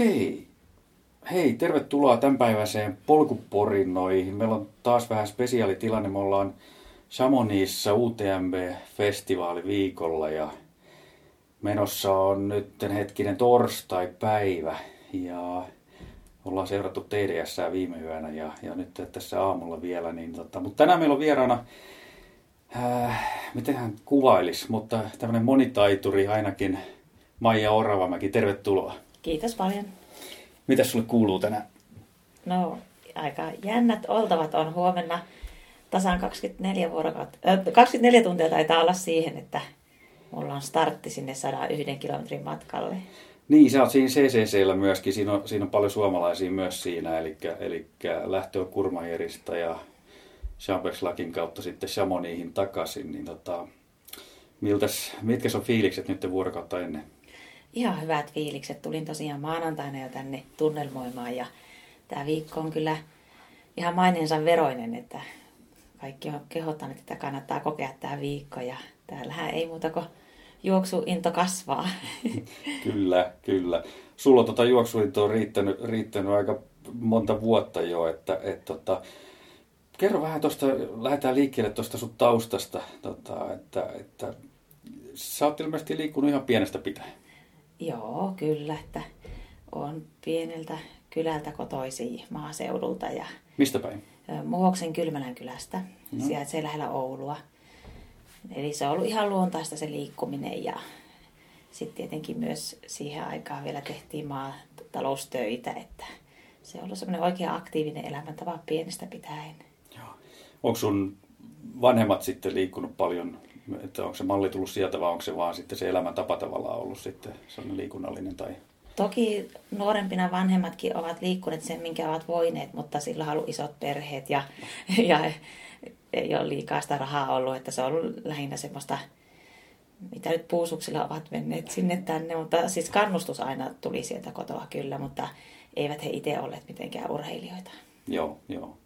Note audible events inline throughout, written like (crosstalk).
Okei. Hei, tervetuloa tämänpäiväiseen polkuporinnoihin. Meillä on taas vähän spesiaalitilanne. Me ollaan Chamonixissa UTMB-festivaali viikolla ja menossa on nyt hetkinen torstai-päivä ja ollaan seurattu TDS viime yönä ja, ja nyt tässä aamulla vielä. Niin tota, mutta tänään meillä on vieraana, äh, miten hän kuvailisi, mutta tämmöinen monitaituri ainakin Maija Oravamäki, tervetuloa. Kiitos paljon. Mitä sulle kuuluu tänään? No, aika jännät oltavat on huomenna tasan 24 vuorokautta. Äh, 24 tuntia taitaa olla siihen, että mulla on startti sinne 101 kilometrin matkalle. Niin, sä oot siinä CCCllä myöskin. Siinä on, siinä on paljon suomalaisia myös siinä. Eli, eli lähtö on Kurmajerista ja Champexlakin kautta sitten Chamonixin takaisin. Niin tota, miltäs, mitkä on fiilikset nyt vuorokautta ennen? Ihan hyvät fiilikset. Tulin tosiaan maanantaina jo tänne tunnelmoimaan ja tämä viikko on kyllä ihan maineensa veroinen, että kaikki on kehottanut, että kannattaa kokea tämä viikko ja täällähän ei muuta kuin juoksuinto kasvaa. (laughs) Kyllä, kyllä. Sulla tota juoksuinto on riittänyt, riittänyt aika monta vuotta jo, että et, tota, kerro vähän tuosta, lähdetään liikkeelle tuosta sun taustasta, tota, että, että sä oot ilmeisesti liikkunut ihan pienestä pitäen. Joo, kyllä, että on pieneltä kylältä kotoisin maaseudulta. Ja Mistä päin? Muhoksen Kylmälän kylästä, no. sijaitsee lähellä Oulua. Eli se on ollut ihan luontaista se liikkuminen ja sitten tietenkin myös siihen aikaan vielä tehtiin maataloustöitä, että se on ollut semmoinen oikein aktiivinen elämäntapa pienestä pitäen. Joo. Onko sun vanhemmat sitten liikkunut paljon että onko se malli tullut sieltä vai onko se vaan sitten se elämäntapa tavallaan ollut sitten sellainen liikunnallinen tai... Toki nuorempina vanhemmatkin ovat liikkuneet sen, minkä ovat voineet, mutta sillä on ollut isot perheet ja, ja ei ole liikaa sitä rahaa ollut, että se on ollut lähinnä semmoista, mitä nyt puusuksilla ovat menneet sinne tänne, mutta siis kannustus aina tuli sieltä kotoa kyllä, mutta eivät he itse olleet mitenkään urheilijoita. Joo, joo.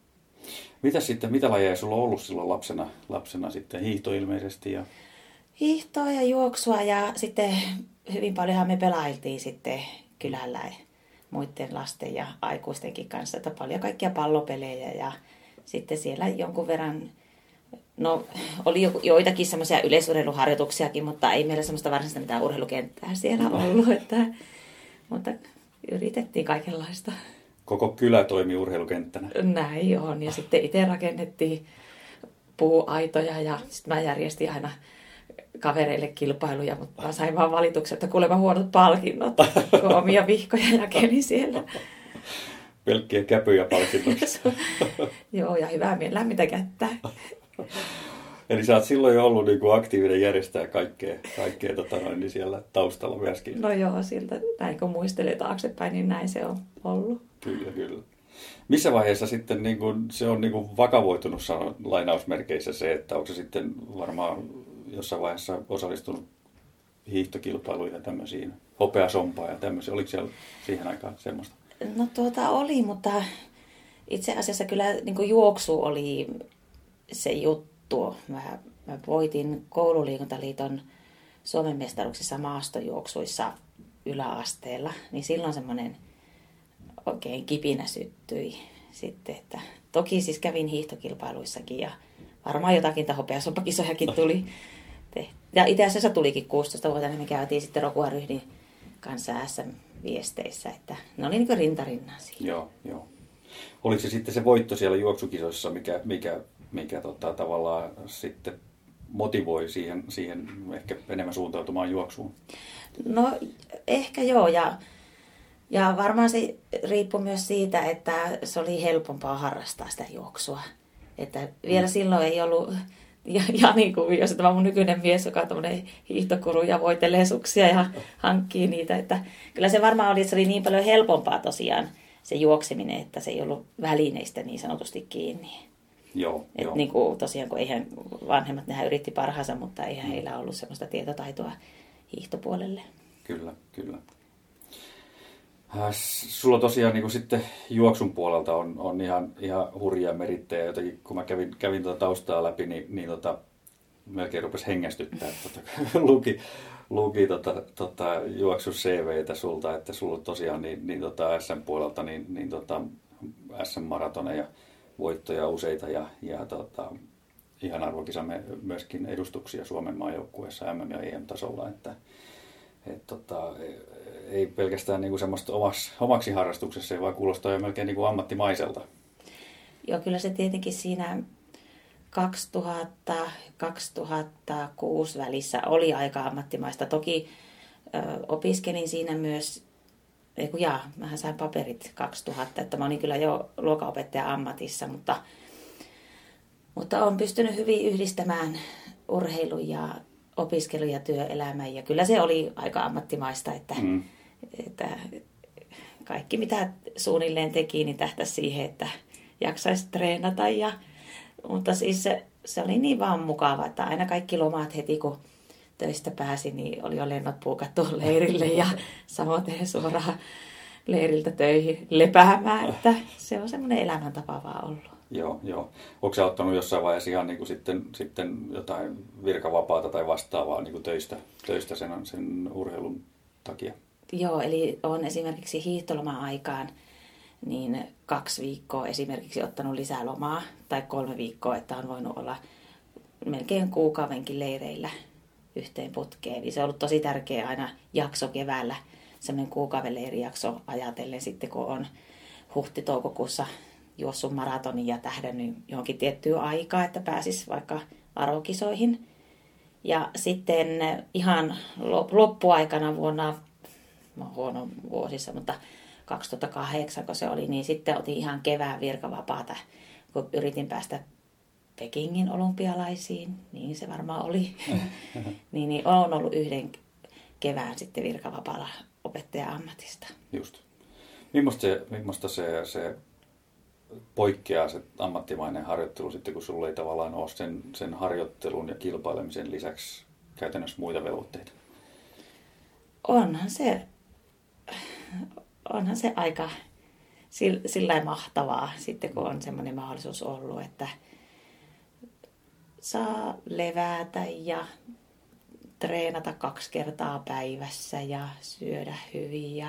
Mitä sitten, mitä lajeja sulla on ollut silloin lapsena, lapsena sitten? Hiihto ilmeisesti ja... Hiihtoa ja juoksua ja sitten hyvin paljonhan me pelailtiin sitten kylällä muiden lasten ja aikuistenkin kanssa, että paljon kaikkia pallopelejä ja sitten siellä jonkun verran, no oli joitakin semmoisia yleisurheiluharjoituksiakin, mutta ei meillä semmoista varsinaista mitään urheilukenttää siellä ollut, että, mutta yritettiin kaikenlaista koko kylä toimi urheilukenttänä. Näin on. Ja sitten itse rakennettiin puuaitoja ja sitten mä järjestin aina kavereille kilpailuja, mutta mä sain vaan valituksen, että kuulemma huonot palkinnot, kun omia vihkoja jakeli siellä. Pelkkiä käpyjä palkinnot. (laughs) Joo, ja hyvää mielellä lämmintä kättä. Eli sä oot silloin jo ollut niin kuin aktiivinen järjestää kaikkea, kaikkea tota noin, niin siellä taustalla myöskin. No joo, siltä näin kun muistelee taaksepäin, niin näin se on ollut. Kyllä, kyllä. Missä vaiheessa sitten niin kuin, se on niin kuin vakavoitunut sanon, lainausmerkeissä se, että onko se sitten varmaan jossain vaiheessa osallistunut hiihtokilpailuihin ja tämmöisiin, hopeasompaa ja tämmöisiä. Oliko siellä siihen aikaan semmoista? No tuota oli, mutta itse asiassa kyllä niin kuin juoksu oli se juttu. Mä, mä voitin koululiikuntaliiton Suomen mestaruksissa maastojuoksuissa yläasteella, niin silloin semmoinen oikein kipinä syttyi sitten. Että toki siis kävin hiihtokilpailuissakin ja varmaan jotakin hopeasoppakisojakin tuli. Ja itse asiassa tulikin 16 vuotta, niin me käytiin sitten Rokuaryhdin kanssa SM-viesteissä, että ne oli niin rintarinnan siinä. Joo, joo. Oliko se sitten se voitto siellä juoksukisoissa, mikä, mikä, mikä tota, tavallaan sitten motivoi siihen, siihen ehkä enemmän suuntautumaan juoksuun? No ehkä joo, ja ja varmaan se riippuu myös siitä, että se oli helpompaa harrastaa sitä juoksua. Että vielä mm. silloin ei ollut ja, ja niin kuin, jos tämä mun nykyinen mies, joka on tämmöinen hiihtokuru ja voitelee suksia ja hankkii niitä. Että kyllä se varmaan oli, että se oli niin paljon helpompaa tosiaan se juokseminen, että se ei ollut välineistä niin sanotusti kiinni. Joo, Et joo. Niin kuin, tosiaan, kun eihän vanhemmat, nehän yritti parhaansa, mutta eihän mm. heillä ollut semmoista tietotaitoa hiihtopuolelle. Kyllä, kyllä. Äh, sulla tosiaan niin kuin sitten juoksun puolelta on, on ihan, ihan hurjia merittejä. Jotenkin kun mä kävin, kävin tuota taustaa läpi, niin, niin tota, melkein rupesi hengästyttää, että (laughs) tota, luki, luki tota, tota, juoksu CVtä sulta, että sulla tosiaan niin, niin tota SM-puolelta niin, niin tota, SM-maratoneja, voittoja useita ja, ja tota, ihan arvokisamme myöskin edustuksia Suomen maajoukkueessa MM- ja EM-tasolla, että et, tota, ei pelkästään niinku semmoista omaks, omaksi harrastuksessa, vaan kuulostaa jo melkein niinku ammattimaiselta. Joo, kyllä se tietenkin siinä 2000-2006 välissä oli aika ammattimaista. Toki ö, opiskelin siinä myös, ei kun jaa, mähän sain paperit 2000, että mä olin kyllä jo luokanopettaja ammatissa, mutta, mutta olen pystynyt hyvin yhdistämään urheilun ja opiskelun ja työelämän. Ja kyllä se oli aika ammattimaista, että, mm. että kaikki mitä suunnilleen teki, niin tähtäisi siihen, että jaksaisi treenata ja mutta siis se, se oli niin vaan mukava, että aina kaikki lomat heti kun töistä pääsi, niin oli jo lennot puukattu leirille ja samoin suoraan leiriltä töihin lepäämään, että se on semmoinen elämäntapa vaan ollut. Joo, joo. Onko se ottanut jossain vaiheessa ihan niin kuin sitten, sitten jotain virkavapaata tai vastaavaa niin kuin töistä, töistä sen, sen urheilun takia? Joo, eli on esimerkiksi hiihtoloma-aikaan – niin kaksi viikkoa esimerkiksi ottanut lisää lomaa tai kolme viikkoa, että on voinut olla melkein kuukaudenkin leireillä yhteen putkeen. Niin se on ollut tosi tärkeä aina jakso keväällä, semmoinen kuukauden leirijakso ajatellen sitten, kun on huhti-toukokuussa juossut maratonin ja tähdännyt johonkin tiettyyn aikaa, että pääsis vaikka arokisoihin. Ja sitten ihan loppuaikana vuonna, mä huono vuosissa, mutta 2008, kun se oli, niin sitten otin ihan kevään virkavapaata, kun yritin päästä Pekingin olympialaisiin, niin se varmaan oli. (laughs) niin, niin on ollut yhden kevään sitten virkavapaalla opettaja-ammatista. Just. Millaista se, millaista se, se poikkeaa se ammattimainen harjoittelu sitten, kun sulla ei tavallaan ole sen, sen harjoittelun ja kilpailemisen lisäksi käytännössä muita velvoitteita? Onhan se onhan se aika sillä mahtavaa sitten, kun on semmoinen mahdollisuus ollut, että saa levätä ja treenata kaksi kertaa päivässä ja syödä hyvin. Ja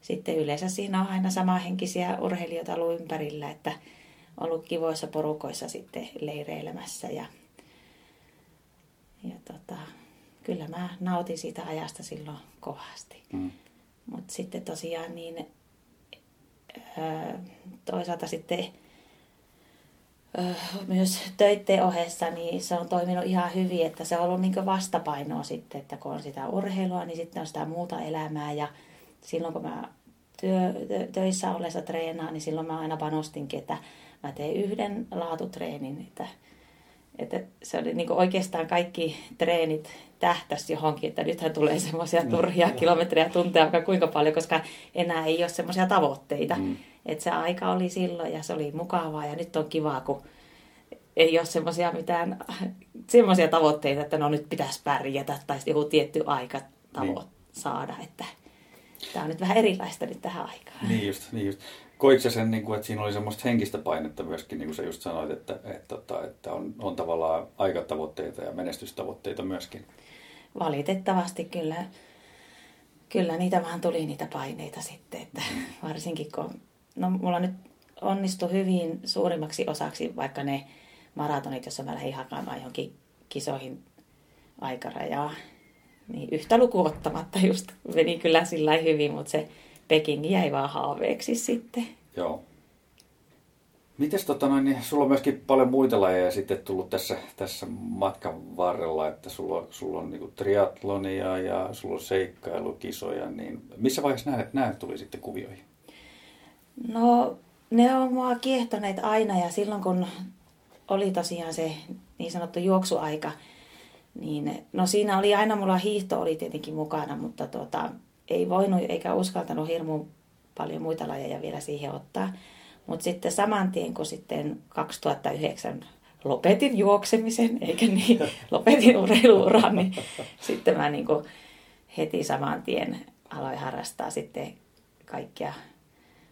sitten yleensä siinä on aina samanhenkisiä urheilijoita ollut ympärillä, että ollut kivoissa porukoissa sitten leireilemässä. Ja, ja tota, kyllä mä nautin siitä ajasta silloin kovasti. Mm. Mutta sitten tosiaan niin toisaalta sitten myös töiden ohessa, niin se on toiminut ihan hyvin, että se on ollut niin vastapainoa sitten, että kun on sitä urheilua, niin sitten on sitä muuta elämää ja silloin kun mä työ, töissä ollessa treenaan, niin silloin mä aina panostinkin, että mä teen yhden laatutreenin, että että se oli niin oikeastaan kaikki treenit tähtäisi johonkin, että nythän tulee semmoisia mm. turhia kilometrejä tunteja vaikka kuinka paljon, koska enää ei ole semmoisia tavoitteita. Mm. Että se aika oli silloin ja se oli mukavaa ja nyt on kivaa, kun ei ole semmoisia mitään (laughs) semmoisia tavoitteita, että no nyt pitäisi pärjätä tai joku tietty aika tavoit niin. saada, että tämä on nyt vähän erilaista nyt tähän aikaan. Niin just, niin just. Koitko sen, niin kuin, että siinä oli semmoista henkistä painetta myöskin, niin kuin sä just sanoit, että, että, että, tota, että on, on tavallaan aikatavoitteita ja menestystavoitteita myöskin? Valitettavasti kyllä, kyllä niitä vaan tuli niitä paineita sitten, että (laughs) varsinkin kun, no mulla nyt onnistui hyvin suurimmaksi osaksi vaikka ne maratonit, jossa mä lähdin hakemaan johonkin kisoihin aikarajaa, niin yhtä lukuottamatta just meni kyllä sillä hyvin, mutta se Peking jäi vaan haaveeksi sitten. Joo. Mites tota noin, niin sulla on myöskin paljon muita lajeja sitten tullut tässä, tässä matkan varrella, että sulla, sulla on niin triatlonia ja sulla on seikkailukisoja, niin missä vaiheessa nämä, nämä tuli sitten kuvioihin? No ne on mua kiehtoneet aina ja silloin kun oli tosiaan se niin sanottu juoksuaika, niin no siinä oli aina, mulla hiihto oli tietenkin mukana, mutta tuota, ei voinut eikä uskaltanut hirmu paljon muita lajeja vielä siihen ottaa. Mutta sitten saman tien, kun sitten 2009 lopetin juoksemisen, eikä niin, (laughs) lopetin urheiluuran, niin sitten mä niin heti saman tien aloin harrastaa sitten kaikkia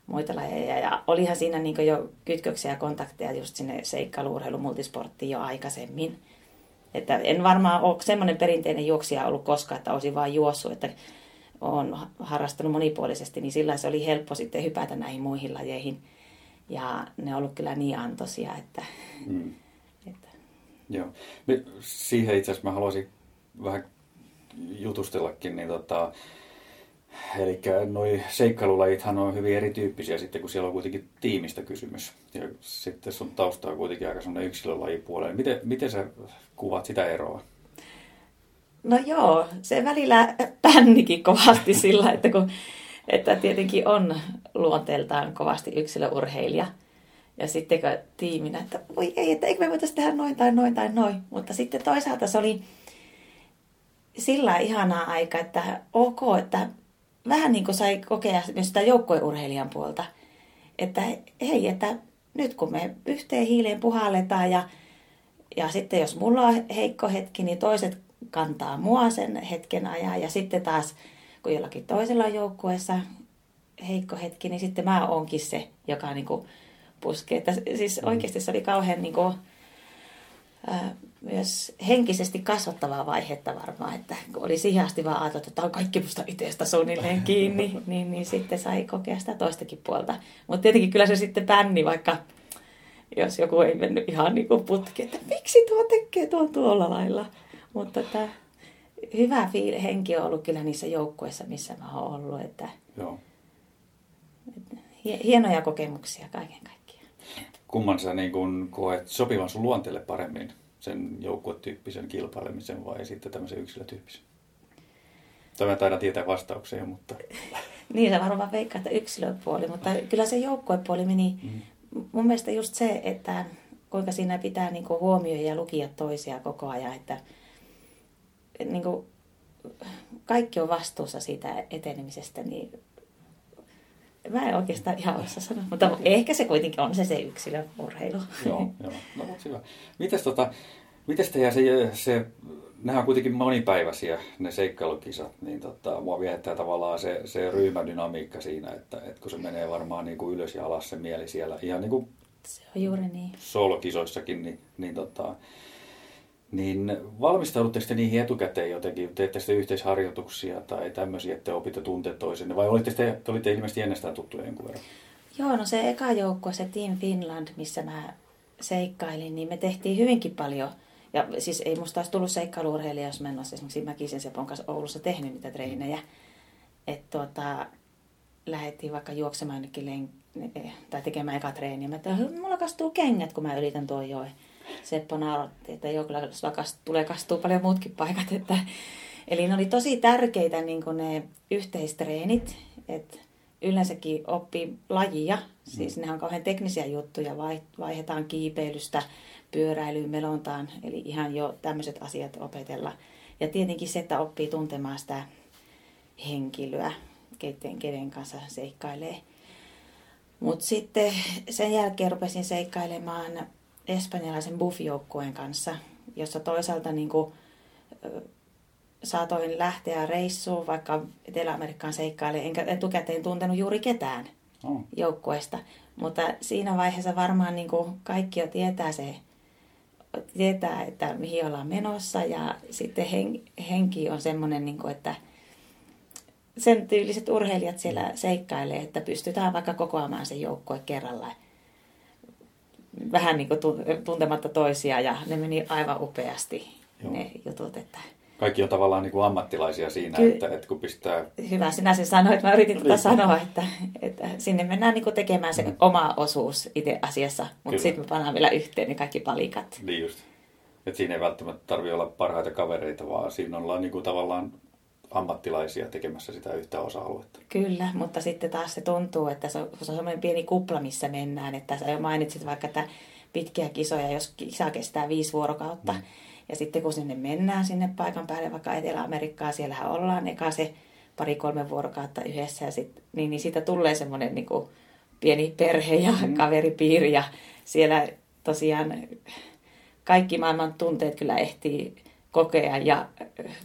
muita lajeja. Ja olihan siinä niin jo kytköksiä ja kontakteja just sinne seikkailuurheilu multisporttiin jo aikaisemmin. Että en varmaan ole semmoinen perinteinen juoksija ollut koskaan, että olisin vain juossut, että olen harrastanut monipuolisesti, niin sillä se oli helppo sitten hypätä näihin muihin lajeihin. Ja ne on ollut kyllä niin antoisia, että... Mm. (laughs) että... Joo. Siihen itse asiassa mä haluaisin vähän jutustellakin, niin tota, Eli noi seikkailulajithan on hyvin erityyppisiä sitten, kun siellä on kuitenkin tiimistä kysymys. Ja sitten sun tausta on kuitenkin aika sellainen yksilölajipuolella. Miten, miten sä kuvat sitä eroa? No joo, se välillä pännikin kovasti sillä, (laughs) että, kun, että tietenkin on luonteeltaan kovasti yksilöurheilija. Ja sitten kun tiiminä, että voi ei, että eikö me voitaisiin tehdä noin tai noin tai noin. Mutta sitten toisaalta se oli sillä ihanaa aika, että ok, että vähän niin kuin sai kokea myös sitä joukkueurheilijan puolta. Että hei, että nyt kun me yhteen hiileen puhalletaan ja, ja sitten jos mulla on heikko hetki, niin toiset kantaa mua sen hetken ajan. Ja sitten taas, kun jollakin toisella joukkueessa heikko hetki, niin sitten mä oonkin se, joka niin kuin puskee. Että siis oikeasti se oli kauhean niin kuin, myös henkisesti kasvattavaa vaihetta varmaan, että kun oli siihen asti vaan ajateltu, että tämä on kaikki musta itsestä suunnilleen kiinni, (laughs) niin, niin sitten sai kokea sitä toistakin puolta. Mutta tietenkin kyllä se sitten pänni, vaikka jos joku ei mennyt ihan niin kuin putki, että miksi tuo tekee tuon tuolla lailla. Mutta että hyvä fiil, henki on ollut kyllä niissä joukkueissa, missä mä oon ollut. Että, Joo. Että hienoja kokemuksia kaiken kaikkiaan. Kumman sä niin kun koet sopivan sun luonteelle paremmin? sen joukkuetyyppisen kilpailemisen vai sitten tämmöisen yksilötyyppisen? Tämä taidaan tietää vastauksia, mutta... (laughs) niin, se varmaan veikkaa, että yksilöpuoli, mutta kyllä se joukkuepuoli meni... Mm. Mun mielestä just se, että kuinka siinä pitää niin kuin huomioida ja lukia toisia koko ajan, että niin kuin kaikki on vastuussa siitä etenemisestä, niin Mä en oikeastaan ihan osaa sanoa, mutta ehkä se kuitenkin on se se yksilöurheilu. joo, joo. No, hyvä. Mites, tota, mites teidän se, se, nehän on kuitenkin monipäiväisiä ne seikkailukisat, niin tota, mua viehättää tavallaan se, se ryhmädynamiikka siinä, että, että kun se menee varmaan niin kuin ylös ja alas se mieli siellä, ihan niin kuin se on juuri niin. solokisoissakin, niin, niin tota, niin valmistaudutteko te niihin etukäteen jotenkin? Teette sitten yhteisharjoituksia tai tämmöisiä, että opitte tuntea toisenne? Vai olitte te, te olitte ilmeisesti ennestään tuttuja jonkun verran? Joo, no se eka joukko, se Team Finland, missä mä seikkailin, niin me tehtiin hyvinkin paljon. Ja siis ei musta olisi tullut seikkailuurheilija, jos mä en olisi esimerkiksi Mäkisen Sepon kanssa Oulussa tehnyt niitä treenejä. Että tuota, lähdettiin vaikka juoksemaan jonnekin len- tai tekemään eka treeniä. Mä että mulla kastuu kengät, kun mä ylitän tuo joen. Seppo nauratti, että joo, kyllä tulee kastuu paljon muutkin paikat. Että, eli ne oli tosi tärkeitä niin ne yhteistreenit, että yleensäkin oppii lajia, siis mm. ne on kauhean teknisiä juttuja, vaihdetaan kiipeilystä pyöräilyyn, melontaan, eli ihan jo tämmöiset asiat opetella. Ja tietenkin se, että oppii tuntemaan sitä henkilöä, keten, kenen kanssa seikkailee. Mutta sitten sen jälkeen rupesin seikkailemaan espanjalaisen buff-joukkueen kanssa, jossa toisaalta niin kuin, saatoin lähteä reissuun vaikka Etelä-Amerikkaan seikkailemaan, enkä etukäteen tuntenut juuri ketään oh. joukkueesta. Mutta siinä vaiheessa varmaan niin kuin kaikki jo tietää se, tietää, että mihin ollaan menossa ja sitten hen, henki on semmoinen, niin kuin, että sen tyyliset urheilijat siellä seikkailee, että pystytään vaikka kokoamaan se joukkue kerrallaan vähän niin kuin tuntematta toisia ja ne meni aivan upeasti Joo. ne jutut. Että... Kaikki on tavallaan niin kuin ammattilaisia siinä, Ky- että, että kun pistää... Hyvä, sinä sen sanoit. Mä yritin tätä sanoa, että, että sinne mennään niin kuin tekemään se mm. oma osuus itse asiassa, mutta sitten me pannaan vielä yhteen ne kaikki palikat. Niin just. Että siinä ei välttämättä tarvitse olla parhaita kavereita, vaan siinä ollaan niin kuin tavallaan ammattilaisia tekemässä sitä yhtä osa-aluetta. Kyllä, mutta sitten taas se tuntuu, että se on, se on semmoinen pieni kupla, missä mennään. Että sä jo mainitsit vaikka, että pitkiä kisoja, jos kisa kestää viisi vuorokautta. Mm. Ja sitten kun sinne mennään sinne paikan päälle, vaikka Etelä-Amerikkaa, siellähän ollaan eka se pari-kolme vuorokautta yhdessä. Ja sit, niin, niin siitä tulee semmoinen niin kuin pieni perhe ja mm. kaveripiiri. Ja siellä tosiaan kaikki maailman tunteet kyllä ehtii kokea ja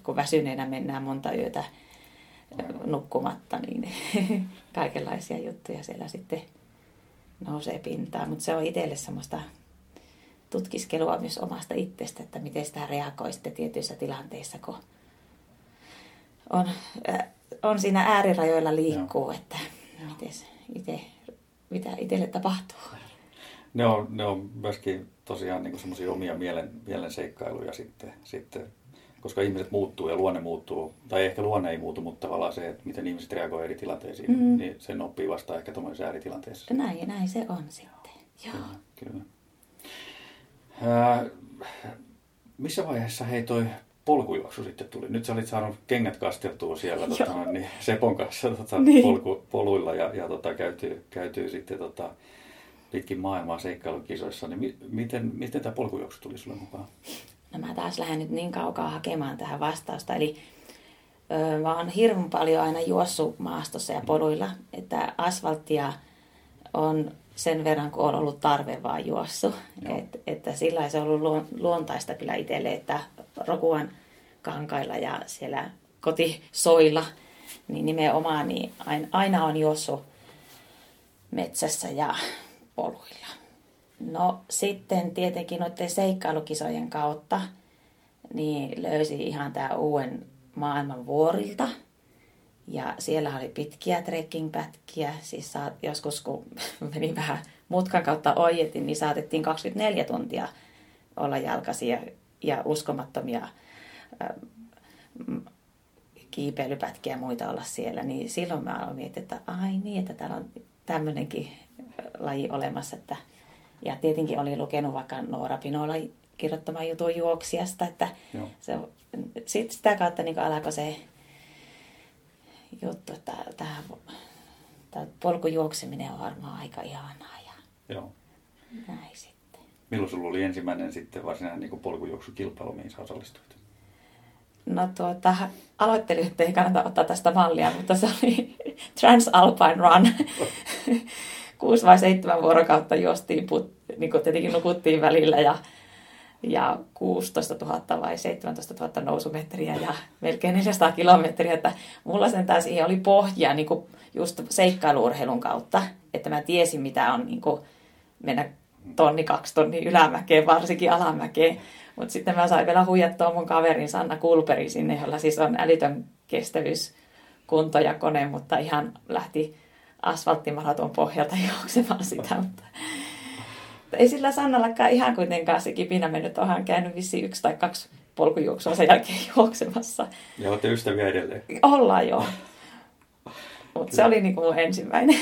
kun väsyneenä mennään monta yötä nukkumatta, niin (laughs) kaikenlaisia juttuja siellä sitten nousee pintaan. Mutta se on itselle semmoista tutkiskelua myös omasta itsestä, että miten sitä reagoi sitten tietyissä tilanteissa, kun on, äh, on siinä äärirajoilla liikkuu, Joo. että miten ite, mitä itselle tapahtuu. Ne on, ne on myöskin tosiaan niin semmoisia omia mielen, mielen seikkailuja sitten, sitten, koska ihmiset muuttuu ja luonne muuttuu, tai ehkä luonne ei muutu, mutta tavallaan se, että miten ihmiset reagoivat eri tilanteisiin, mm. niin sen oppii vasta ehkä tuommoisessa ääritilanteessa. Näin ja näin se on sitten. Joo. Kyllä, kyllä. Ää, missä vaiheessa hei toi polkujuoksu sitten tuli? Nyt sä olit saanut kengät kasteltua siellä tota, niin Sepon kanssa tota, niin. polku, poluilla ja, ja tota, käytyy, käytyy sitten tota, pitkin maailmaa seikkailukisoissa. Niin mi, miten, miten tämä polkujuoksu tuli sulle mukaan? No mä taas lähden nyt niin kaukaa hakemaan tähän vastausta. Eli ö, mä oon hirveän paljon aina juossut maastossa ja poluilla, että asfalttia on sen verran, kun on ollut tarve vaan juossu. Et, että sillä se on ollut luontaista kyllä itselle, että Rokuan kankailla ja siellä kotisoilla, niin nimenomaan niin aina on juossut metsässä ja poluilla. No sitten tietenkin noiden seikkailukisojen kautta niin löysi ihan tämä uuden maailman vuorilta – ja siellä oli pitkiä trekkingpätkiä, siis saat, joskus kun (laughs) meni vähän mutkan kautta oijetin, niin saatettiin 24 tuntia olla jalkaisia ja uskomattomia äh, kiipeilypätkiä ja muita olla siellä. Niin silloin mä aloin miettiä, että ai niin, että täällä on tämmöinenkin laji olemassa. Että, ja tietenkin olin lukenut vaikka Noora Pinola kirjoittamaan jutun juoksijasta, että se, sit sitä kautta niin alkoi se juttu, että tämä, tämä polkujuokseminen on varmaan aika ihanaa. Ja Joo. Näin sitten. Milloin sulla oli ensimmäinen sitten varsinainen niin polkujuoksukilpailu, mihin sä osallistuit? No tuota, aloittelin, että ei kannata ottaa tästä mallia, mutta se oli (laughs) Transalpine Run. (laughs) Kuusi vai seitsemän vuorokautta juostiin, put, niin kuin tietenkin nukuttiin välillä ja ja 16 000 vai 17 000 nousumetriä ja melkein 400 kilometriä. Että mulla sen siihen oli pohja niin kuin just seikkailuurheilun kautta, että mä tiesin mitä on niin kuin mennä tonni, kaksi tonni ylämäkeen, varsinkin alamäkeen. Mutta sitten mä sain vielä huijattua mun kaverin Sanna Kulperi sinne, jolla siis on älytön kestävyys, kunto ja kone, mutta ihan lähti asfalttimaraton pohjalta (laughs) juoksemaan sitä. Mutta ei sillä Sannallakaan ihan kuitenkaan se kipinä mennyt. Onhan käynyt vissi yksi tai kaksi polkujuoksua sen jälkeen (laughs) juoksemassa. Ja olette ystäviä edelleen? Ollaan joo. (laughs) Mutta se oli niinku mun ensimmäinen.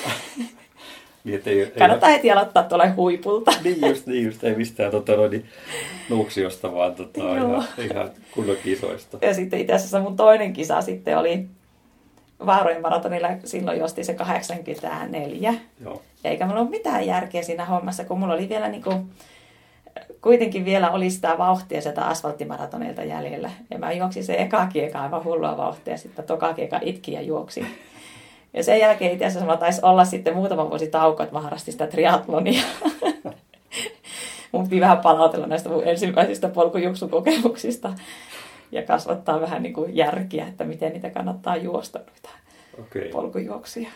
niin, ettei, ei, Kannattaa ei... heti aloittaa tuolle huipulta. niin just, niin just. Ei mistään tota, noin, nuuksiosta, vaan tota, ihan, ihan kunnon kisoista. Ja sitten itse asiassa mun toinen kisa sitten oli Vaarojen maratonilla silloin josti se 84. Joo. Eikä mulla ole mitään järkeä siinä hommassa, kun mulla oli vielä niin kuin, kuitenkin vielä oli sitä vauhtia sieltä asfalttimaratonilta jäljellä. Ja mä juoksin se eka kieka aivan hullua vauhtia, sitten toka kieka itki ja juoksi. Ja sen jälkeen itse asiassa taisi olla sitten muutama vuosi tauko, että mä harrastin sitä triatlonia. (laughs) mun piti vähän palautella näistä mun ensimmäisistä polkujuoksukokemuksista ja kasvattaa vähän niin kuin järkiä, että miten niitä kannattaa juosta noita okay. polkujuoksia.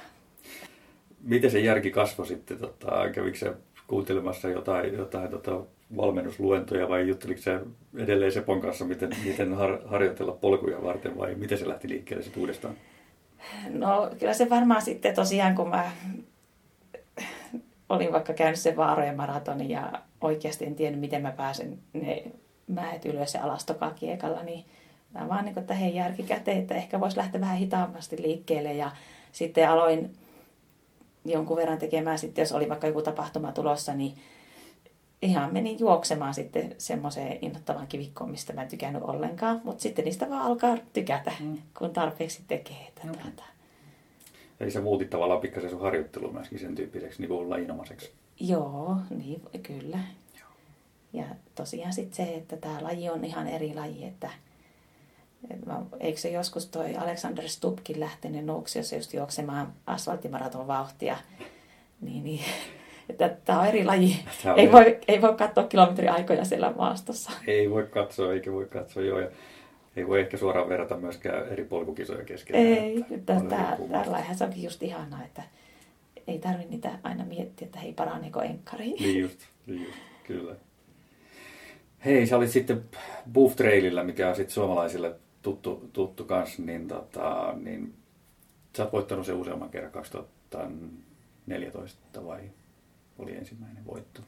Miten se järki kasvoi sitten? Tota, kävikö se kuuntelemassa jotain, jotain tota, valmennusluentoja vai jutteliko se edelleen Sepon kanssa, miten, miten har, harjoitella polkuja varten vai miten se lähti liikkeelle sitten uudestaan? No kyllä se varmaan sitten tosiaan, kun mä olin vaikka käynyt sen vaarojen maratonin ja oikeasti en tiennyt, miten mä pääsen ne mäet ylös ja alas tokakiekalla, niin mä vaan niin että hei järki käteen, että ehkä voisi lähteä vähän hitaammasti liikkeelle ja sitten aloin jonkun verran tekemään sitten, jos oli vaikka joku tapahtuma tulossa, niin ihan menin juoksemaan sitten semmoiseen innoittavaan kivikkoon, mistä mä en tykännyt ollenkaan. Mutta sitten niistä vaan alkaa tykätä, mm. kun tarpeeksi tekee. Että okay. tuota. Eli sä muutit tavallaan pikkasen sun harjoittelu myöskin sen tyyppiseksi niin kuin lajinomaiseksi. Joo, niin kyllä. Ja tosiaan sitten se, että tämä laji on ihan eri laji, että eikö se joskus toi Alexander Stubkin lähtenyt Nuuksiossa just juoksemaan asfalttimaraton vauhtia, niin, niin (laughs) että tämä on eri laji. (laughs) On ei, voi, ei voi katsoa kilometriaikoja siellä maastossa. (laughs) Ei voi katsoa, eikä voi katsoa, joo. Ja ei voi ehkä suoraan verrata myöskään eri polkukisoja kesken. Ei, tällä se onkin just ihanaa, että ei tarvitse niitä aina miettiä, että hei paraneeko enkkari. Niin just, niin just, kyllä. Hei, sä olit sitten Buff Trailillä, mikä on sitten suomalaisille tuttu, tuttu kanssa, niin, tota, niin sä oot voittanut se useamman kerran 2014 vai oli ensimmäinen voitto?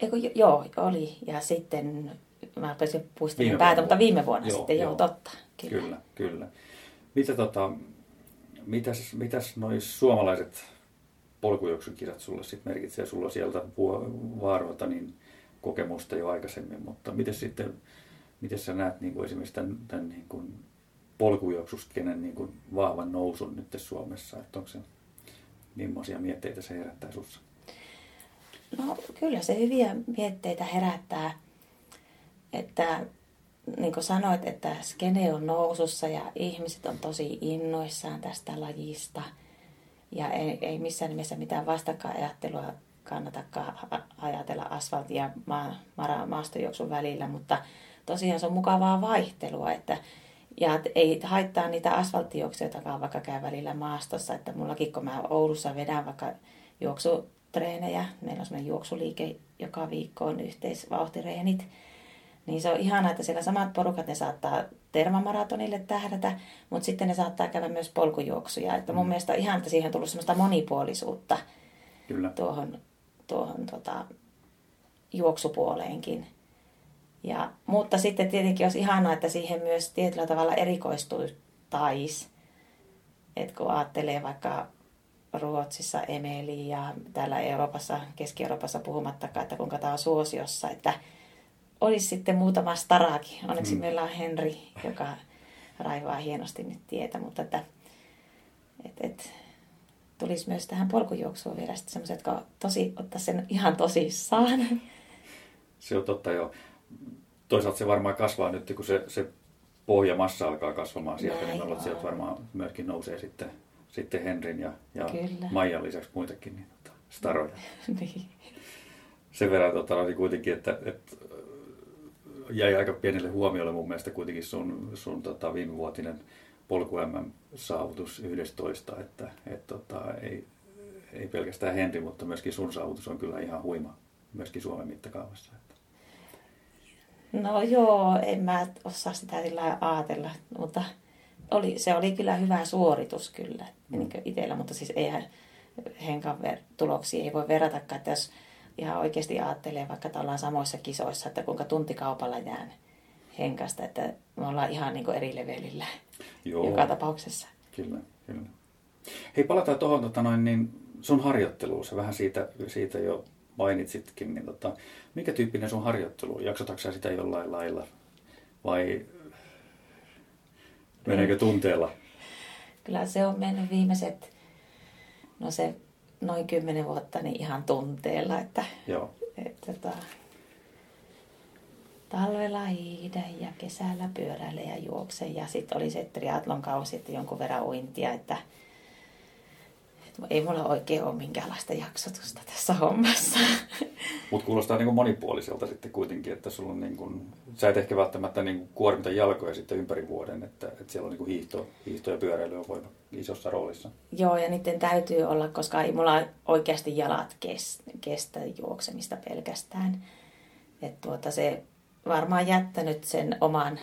Eiku, joo, oli. Ja sitten mä rupesin puistelemaan päätä, vuonna. mutta viime vuonna Joo, sitten, joo, joo. totta. Kyllä. Kyllä, kyllä. Mitä tota, mitäs, mitäs noi suomalaiset polkujuoksukisat sulle sitten merkitsee? Sulla sieltä Vaaroilta niin kokemusta jo aikaisemmin, mutta miten sitten, miten sä näet niin kuin esimerkiksi tämän, tämän niin kuin polkujuoksuskenen niin kuin vahvan nousun nyt Suomessa, että onko se, millaisia mietteitä se herättää sussa? No kyllä se hyviä mietteitä herättää, että niin kuin sanoit, että skene on nousussa ja ihmiset on tosi innoissaan tästä lajista. Ja ei, ei missään nimessä mitään vastakkainajattelua kannatakaan ajatella asfaltin ja ma- mara- maastojuoksun välillä, mutta tosiaan se on mukavaa vaihtelua, että ja et ei haittaa niitä asfalttijuoksijoitakaan, vaikka käy välillä maastossa. Että mullakin, kun mä Oulussa vedän vaikka juoksutreenejä, meillä on semmoinen juoksuliike joka viikko on yhteisvauhtireenit, niin se on ihanaa, että siellä samat porukat, ne saattaa termamaratonille tähdätä, mutta sitten ne saattaa käydä myös polkujuoksuja. Että mun Mm. mielestä on ihan, että siihen on tullut semmoista monipuolisuutta Kyllä. tuohon, tuohon tota, juoksupuoleenkin. Ja, mutta sitten tietenkin olisi ihanaa, että siihen myös tietyllä tavalla erikoistuisi. Että kun ajattelee vaikka Ruotsissa Emeli ja täällä Euroopassa, Keski-Euroopassa puhumattakaan, että kuinka tämä on suosiossa, että olisi sitten muutama staraakin. Onneksi Mm. mm. meillä on Henri, joka raivaa hienosti nyt tietä, mutta että, et, et, tulisi myös tähän polkujuoksuun vielä semmoiset, jotka tosi, ottaa sen ihan tosissaan. Se on totta jo. Toisaalta se varmaan kasvaa nyt, kun se, se pohjamassa alkaa kasvamaan sieltä, Näin niin että sieltä on. varmaan myöskin nousee sitten, sitten Henrin ja, ja Kyllä. Maijan lisäksi muitakin niin, tota, staroja. (laughs) niin. Sen verran tota, oli kuitenkin, että, että jäi aika pienelle huomiolle mun mielestä kuitenkin sun, sun tota, viimevuotinen polku saavutus 11, että et, tota, ei, ei pelkästään Henri, mutta myöskin sun saavutus on kyllä ihan huima, myöskin Suomen mittakaavassa. Että. No joo, en mä osaa sitä sillä ajatella, mutta oli, se oli kyllä hyvä suoritus kyllä Mm. niin itsellä, mutta siis eihän Henkan ver- tuloksia ei voi verratakaan, että jos ihan oikeasti ajattelee vaikka, että ollaan samoissa kisoissa, että kuinka tuntikaupalla jään Henkasta, että me ollaan ihan niin eri levelillä Joo. joka tapauksessa. Kyllä, kyllä. Hei, palataan tuohon tota noin, niin sun harjoitteluun. Sä vähän siitä, siitä jo mainitsitkin. Niin tota, mikä tyyppinen sun harjoittelu? Jaksotatko sä sitä jollain lailla? Vai meneekö tunteella? Kyllä se on mennyt viimeiset, no se noin kymmenen vuotta niin ihan tunteella, että, Joo, että tota, talvella hiihdän ja kesällä pyöräilen ja juoksen ja sitten oli se triatlon kausi, että jonkun verran uintia, että, että ei mulla oikein ole minkäänlaista jaksotusta tässä hommassa. (laughs) mutta kuulostaa niin kuin monipuoliselta sitten kuitenkin, että sulla on niin kuin, sä et ehkä välttämättä niin kuin kuormita jalkoja sitten ympäri vuoden, että, että siellä on niin kuin hiihto, hiihto ja pyöräily on voinut isossa roolissa. Joo, ja niiden täytyy olla, koska ei mulla oikeasti jalat kes, kestä juoksemista pelkästään. että tuota, se varmaan jättänyt sen oman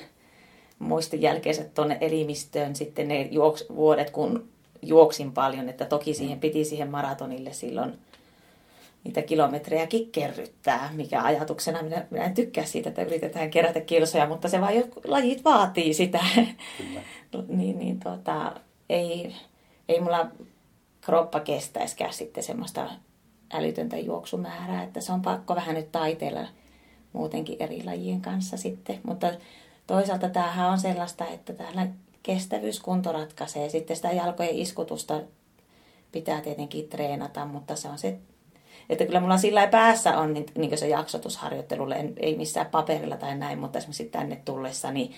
muistin jälkeensä tuonne elimistöön sitten ne juoks, vuodet, kun juoksin paljon. Että toki siihen piti siihen maratonille silloin niitä kilometrejäkin kerryttää, mikä ajatuksena minä, minä en tykkää siitä, että yritetään kerätä kilsoja, mutta se vaan jotkut lajit vaatii sitä. Kyllä. (laughs) niin, niin tota, ei, ei mulla kroppa kestäisikään sitten semmoista älytöntä juoksumäärää, että se on pakko vähän nyt taiteella muutenkin eri lajien kanssa sitten. Mutta toisaalta tämähän on sellaista, että täällä kestävyyskunto ratkaisee. Sitten sitä jalkojen iskutusta pitää tietenkin treenata, mutta se on se, että kyllä mulla sillä päässä on niin, niin se jaksotusharjoittelulle, en, ei missään paperilla tai näin, mutta esimerkiksi tänne tullessa, niin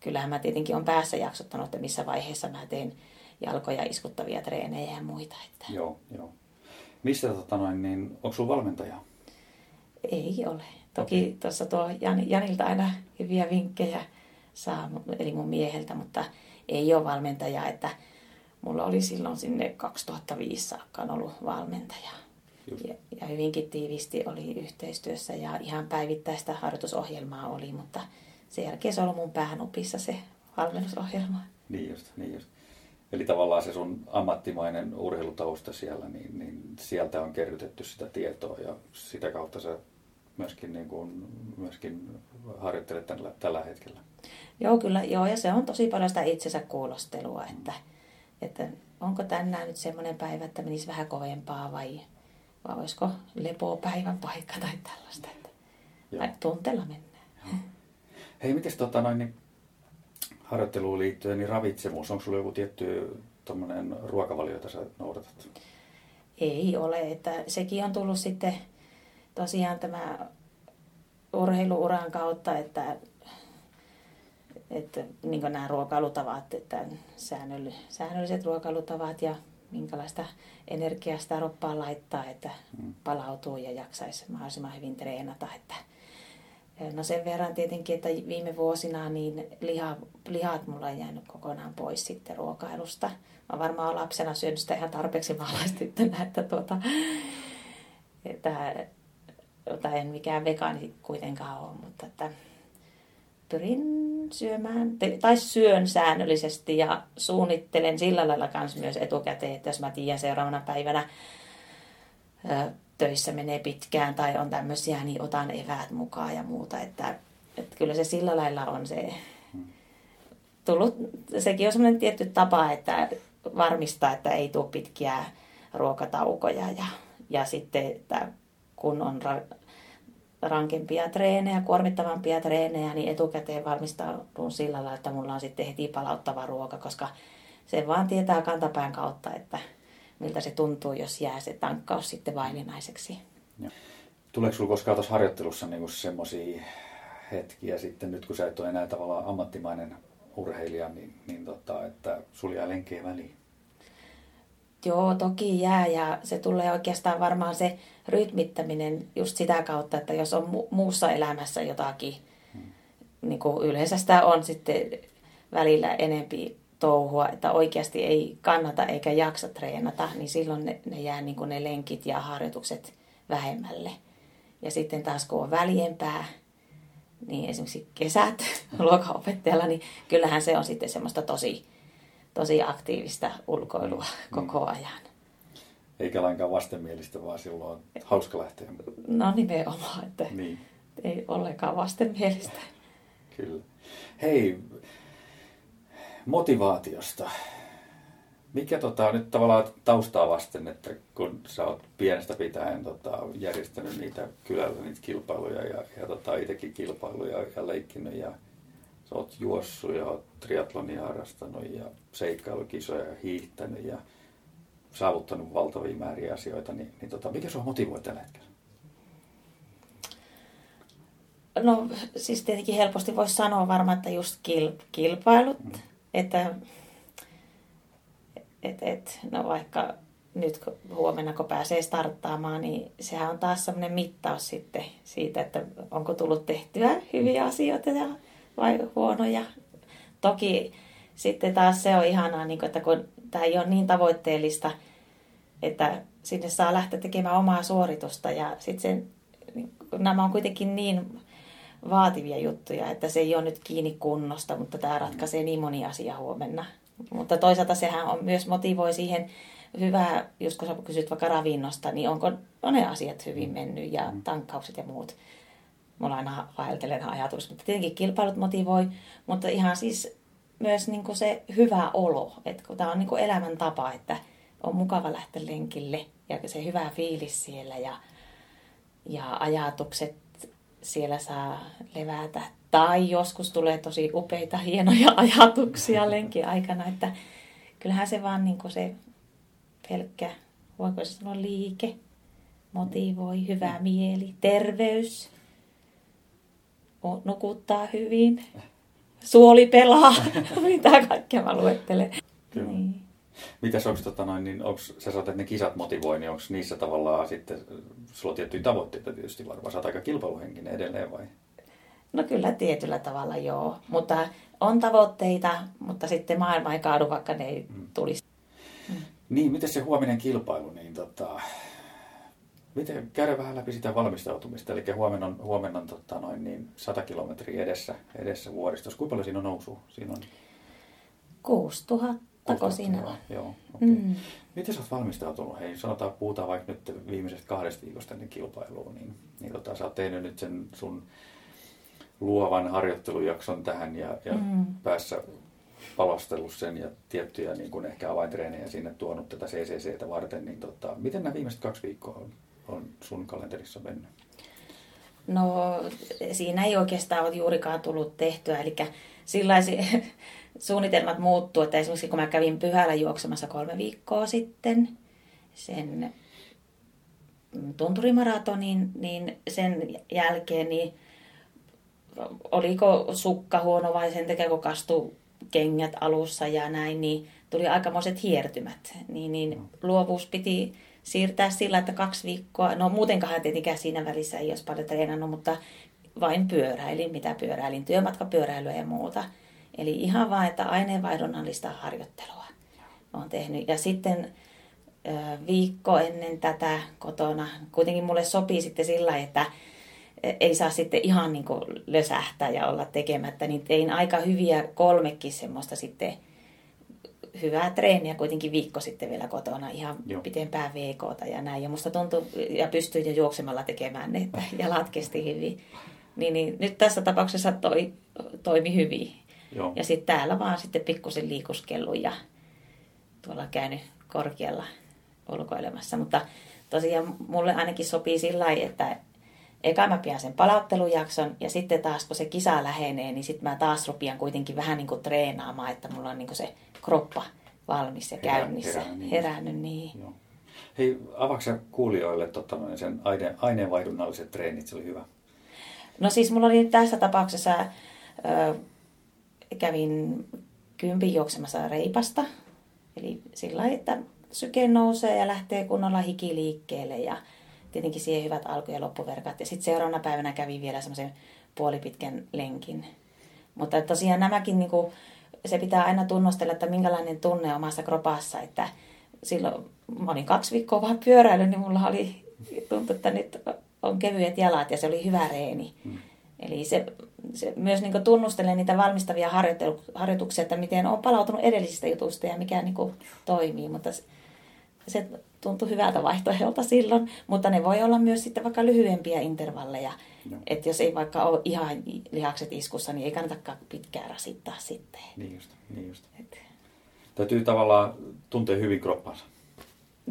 kyllähän mä tietenkin on päässä jaksottanut, että missä vaiheessa mä teen jalkoja iskuttavia treenejä ja muita. Että Joo, joo. Missä tota noin, niin onko sulla valmentaja? ei ole. Toki tuossa tuo Jan, Janilta aina hyviä vinkkejä saa, eli mun mieheltä, mutta ei ole valmentajaa, että mulla oli silloin sinne 2005 saakka ollut valmentaja. Ja, ja hyvinkin tiivisti oli yhteistyössä ja ihan päivittäistä harjoitusohjelmaa oli, mutta sen jälkeen se on ollut mun päähän opissa se valmennusohjelma. Niin just, niin just. Eli tavallaan se sun ammattimainen urheilutausta siellä, niin, niin sieltä on kerrytetty sitä tietoa ja sitä kautta sä myöskin, niin kuin, myöskin harjoittelet tällä, tällä hetkellä. Joo, kyllä. Joo, ja se on tosi paljon sitä itsensä kuulostelua, että, että onko tänään nyt semmoinen päivä, että menisi vähän kovempaa vai, vai olisiko lepopäivän paikka tai tällaista. Että Joo. tunteella mennään. Hei, miten tota noin, niin harjoitteluun liittyen, niin ravitsemus, onko sulla joku tietty ruokavalio, jota sä noudatat? Ei ole, että sekin on tullut sitten tosiaan tämä urheiluuran kautta, että, että niin nämä ruokailutavat, että säännöll, säännölliset ruokailutavat ja minkälaista energiaa sitä roppaa laittaa, että palautuu ja jaksaisi mahdollisimman hyvin treenata. Että, no sen verran tietenkin, että viime vuosina niin liha, lihat mulla on jäänyt kokonaan pois sitten ruokailusta. Mä varmaan lapsena syönyt sitä ihan tarpeeksi maalaistyttönä, että, tuota, että, että en mikään vegaani kuitenkaan ole, mutta että pyrin syömään, tai syön säännöllisesti ja suunnittelen sillä lailla kanssa myös etukäteen, että jos mä tiedän seuraavana päivänä töissä menee pitkään tai on tämmöisiä, niin otan eväät mukaan ja muuta. Että, että kyllä se sillä lailla on se tullut, sekin on semmoinen tietty tapa, että varmistaa, että ei tule pitkiä ruokataukoja ja, ja sitten, että kun on ra- rankempia treenejä, kuormittavampia treenejä, niin etukäteen valmistaudun sillä lailla, että mulla on sitten heti palauttava ruoka, koska se vaan tietää kantapään kautta, että miltä se tuntuu, jos jää se tankkaus sitten vaillinaiseksi. Tuleeko sinulla koskaan tuossa harjoittelussa niin semmoisia hetkiä sitten, nyt kun sä et ole enää tavallaan ammattimainen urheilija, niin, niin tota, että sulla jää lenkkejä väliin? Joo, toki jää ja se tulee oikeastaan varmaan se rytmittäminen just sitä kautta, että jos on mu- muussa elämässä jotakin, hmm. niin kuin yleensä sitä on sitten välillä enempi touhua, että oikeasti ei kannata eikä jaksa treenata, niin silloin ne, ne jää niin kuin ne lenkit ja harjoitukset vähemmälle. Ja sitten taas kun on väljempää, niin esimerkiksi kesät (laughs) luokanopettajalla, niin kyllähän se on sitten semmoista tosi, tosi aktiivista ulkoilua mm. koko ajan. Eikä lainkaan vastenmielistä, vaan silloin on hauska lähteä. No nimenomaan, että niin. ei ollenkaan vastenmielistä. Kyllä. Hei, motivaatiosta. Mikä tota, nyt tavallaan taustaa vasten, että kun sä oot pienestä pitäen tota, järjestänyt niitä kylällä niitä kilpailuja ja, ja tota, itsekin kilpailuja ja leikkinyt ja sä oot juossut ja oot triatlonia harrastanut ja seikkailukisoja ja hiihtänyt ja saavuttanut valtavia määriä asioita, niin, niin tota, mikä sua motivoi tällä hetkellä? No siis tietenkin helposti voisi sanoa varmaan, että just kil, kilpailut, mm. että et, et, no vaikka nyt huomenna kun pääsee starttaamaan, niin sehän on taas semmoinen mittaus sitten siitä, että onko tullut tehtyä hyviä asioita ja, vai huonoja. Toki sitten taas se on ihanaa, niin että kun tämä ei ole niin tavoitteellista, että sinne saa lähteä tekemään omaa suoritusta ja sitten sen, niin nämä on kuitenkin niin vaativia juttuja, että se ei ole nyt kiinni kunnosta, mutta tämä ratkaisee niin moni asia huomenna. Mutta toisaalta sehän on myös motivoi siihen hyvää, just kun sä kysyt vaikka ravinnosta, niin onko on ne asiat hyvin mennyt ja tankkaukset ja muut. Mulla aina vaeltelen ajatus, mutta tietenkin kilpailut motivoi, mutta ihan siis myös niin kuin se hyvä olo, että kun tämä on niin kuin elämäntapa, että on mukava lähteä lenkille ja se hyvä fiilis siellä ja, ja ajatukset siellä saa levätä. Tai joskus tulee tosi upeita, hienoja ajatuksia (laughs) lenkin aikana, että kyllähän se vaan niin kuin se pelkkä, voiko se sanoa liike, motivoi, hyvä mieli, terveys, nukuttaa hyvin, suoli pelaa, (laughs) mitä kaikkea mä luettelen. Kyllä. Niin. Mitäs onko, tota noin, niin onko, sä sanot, että ne kisat motivoi, niin onko niissä tavallaan sitten, sulla on tiettyjä tavoitteita tietysti varmaan, sä oot aika kilpailuhenkinen edelleen vai? No kyllä tietyllä tavalla joo, mutta on tavoitteita, mutta sitten maailma ei kaadu, vaikka ne ei mm. tulisi. Mm. Niin, miten se huominen kilpailu, niin tota, Miten käydä vähän läpi sitä valmistautumista, eli huomenna on, huomenna on tota, noin niin 100 kilometriä edessä, edessä vuoristossa. Kuinka paljon siinä on nousu? Siinä on 6000, kun siinä on. Joo, okay. Mm. Miten sä oot valmistautunut? Hei, sanotaan, puhutaan vaikka nyt viimeisestä kahdesta viikosta ennen kilpailua, niin, niin tota, sä oot tehnyt nyt sen sun luovan harjoittelujakson tähän ja, ja Mm. päässä palostellut sen ja tiettyjä niin kuin ehkä avaintreenejä sinne tuonut tätä CCCtä varten, niin tota, miten nämä viimeiset kaksi viikkoa on, on sun kalenterissa mennyt? No siinä ei oikeastaan ole juurikaan tullut tehtyä, eli sillaisi (laughs) suunnitelmat muuttuu, että esimerkiksi kun mä kävin pyhällä juoksemassa kolme viikkoa sitten sen tunturimaratonin, niin sen jälkeen niin oliko sukka huono vai sen takia kun kastu kengät alussa ja näin, niin tuli aikamoiset hiertymät. Niin, niin luovuus piti siirtää sillä, että kaksi viikkoa, no muutenkaan tietenkään siinä välissä ei olisi paljon treenannut, mutta vain pyöräilin, mitä pyöräilin, työmatkapyöräilyä ja muuta. Eli ihan vain, että aineenvaihdonnallista harjoittelua olen tehnyt. Ja sitten viikko ennen tätä kotona, kuitenkin mulle sopii sitten sillä että ei saa sitten ihan niin lösähtää ja olla tekemättä, niin tein aika hyviä kolmekin semmoista sitten hyvää treeniä kuitenkin viikko sitten vielä kotona, ihan Joo. Joo. pitempää VKta ja näin. Ja musta tuntui, ja pystyin jo juoksemalla tekemään ne, että (laughs) jalat kesti hyvin. Niin, niin nyt tässä tapauksessa toi, toimi hyvin. Joo. Ja sitten täällä vaan sitten pikkusen liikuskellut ja tuolla käynyt korkealla ulkoilemassa. Mutta tosiaan mulle ainakin sopii sillä lailla, että eka mä pidän sen palauttelujakson ja sitten taas kun se kisa lähenee, niin sitten mä taas rupian kuitenkin vähän niin kuin treenaamaan, että mulla on niin kuin se kroppa valmis ja Herä- käynnissä. herännyt niin. Herännyt, niin. Joo. Hei, avaatko sä kuulijoille noin sen aine, aineenvaihdunnalliset treenit? Se oli hyvä. No siis mulla oli tässä tapauksessa, ö, kävin kympin juoksemassa reipasta. Eli sillä lailla, että syke nousee ja lähtee kunnolla hiki liikkeelle ja tietenkin siihen hyvät alku- ja loppuverkat. Ja sitten seuraavana päivänä kävin vielä semmoisen puolipitkän lenkin. Mutta tosiaan nämäkin, niin kuin, se pitää aina tunnustella, että minkälainen tunne omassa kropassa, että silloin mä olin kaksi viikkoa vaan pyöräillyt, niin mulla oli, tuntui, että nyt on kevyet jalat ja se oli hyvä reeni. Mm. Eli se, se myös niin tunnustelee niitä valmistavia harjoituksia, että miten on palautunut edellisistä jutuista ja mikä niin toimii, mutta se, se tuntui hyvältä vaihtoehdolta silloin, mutta ne voi olla myös sitten vaikka lyhyempiä intervalleja. Joo. Että jos ei vaikka ole ihan lihakset iskussa, niin ei kannatakaan pitkään rasittaa sitten. Niin just, niin just. Et, Täytyy tavallaan tuntea hyvin kroppansa.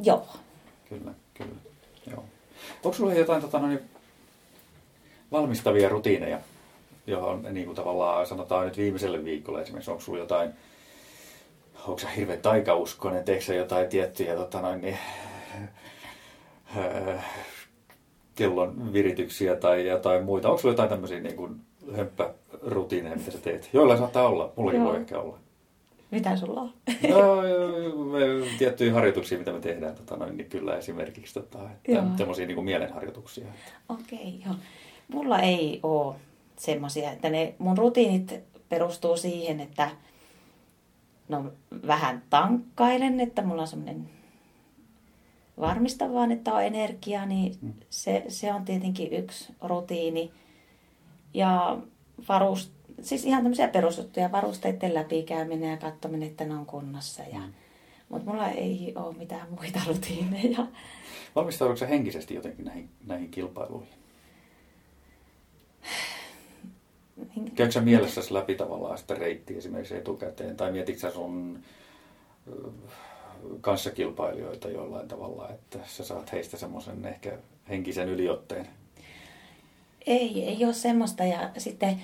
joo. Kyllä, kyllä. Joo. Onko sulla jotain tota, noin, valmistavia rutiineja, johon niin kuin tavallaan sanotaan nyt viimeiselle viikolle esimerkiksi, onko sulla jotain, onko sä hirveän taikauskonen, teekö sä jotain tiettyjä tota, noin, niin, äh, kellon virityksiä tai jotain muita, onko sulla jotain tämmöisiä niin kuin hömppärutiineja, mitä sä teet? Joilla saattaa olla, mullakin Joo. voi ehkä olla. Mitä sulla on? No, me, tiettyjä harjoituksia, mitä me tehdään, tota, noin, niin kyllä esimerkiksi tota, semmoisia niin mielenharjoituksia. Okei, joo. Mulla ei ole semmoisia, että ne mun rutiinit perustuu siihen, että no vähän tankkailen, että mulla on semmoinen varmista vaan, että on energiaa, niin Mm. se, se on tietenkin yksi rutiini. Ja varust, siis ihan tämmöisiä perusjuttuja, varusteiden läpikäyminen ja katsominen, että ne on kunnossa. Ja, Mm. Mutta mulla ei ole mitään muita rutiineja. Valmistaudutko henkisesti jotenkin näihin, näihin kilpailuihin? Käykö sä mielessäsi läpi tavallaan sitä reittiä esimerkiksi etukäteen, tai mietitkö sä sun kanssakilpailijoita jollain tavalla, että sä saat heistä semmoisen ehkä henkisen yliotteen? Ei, ei ole semmoista. Ja sitten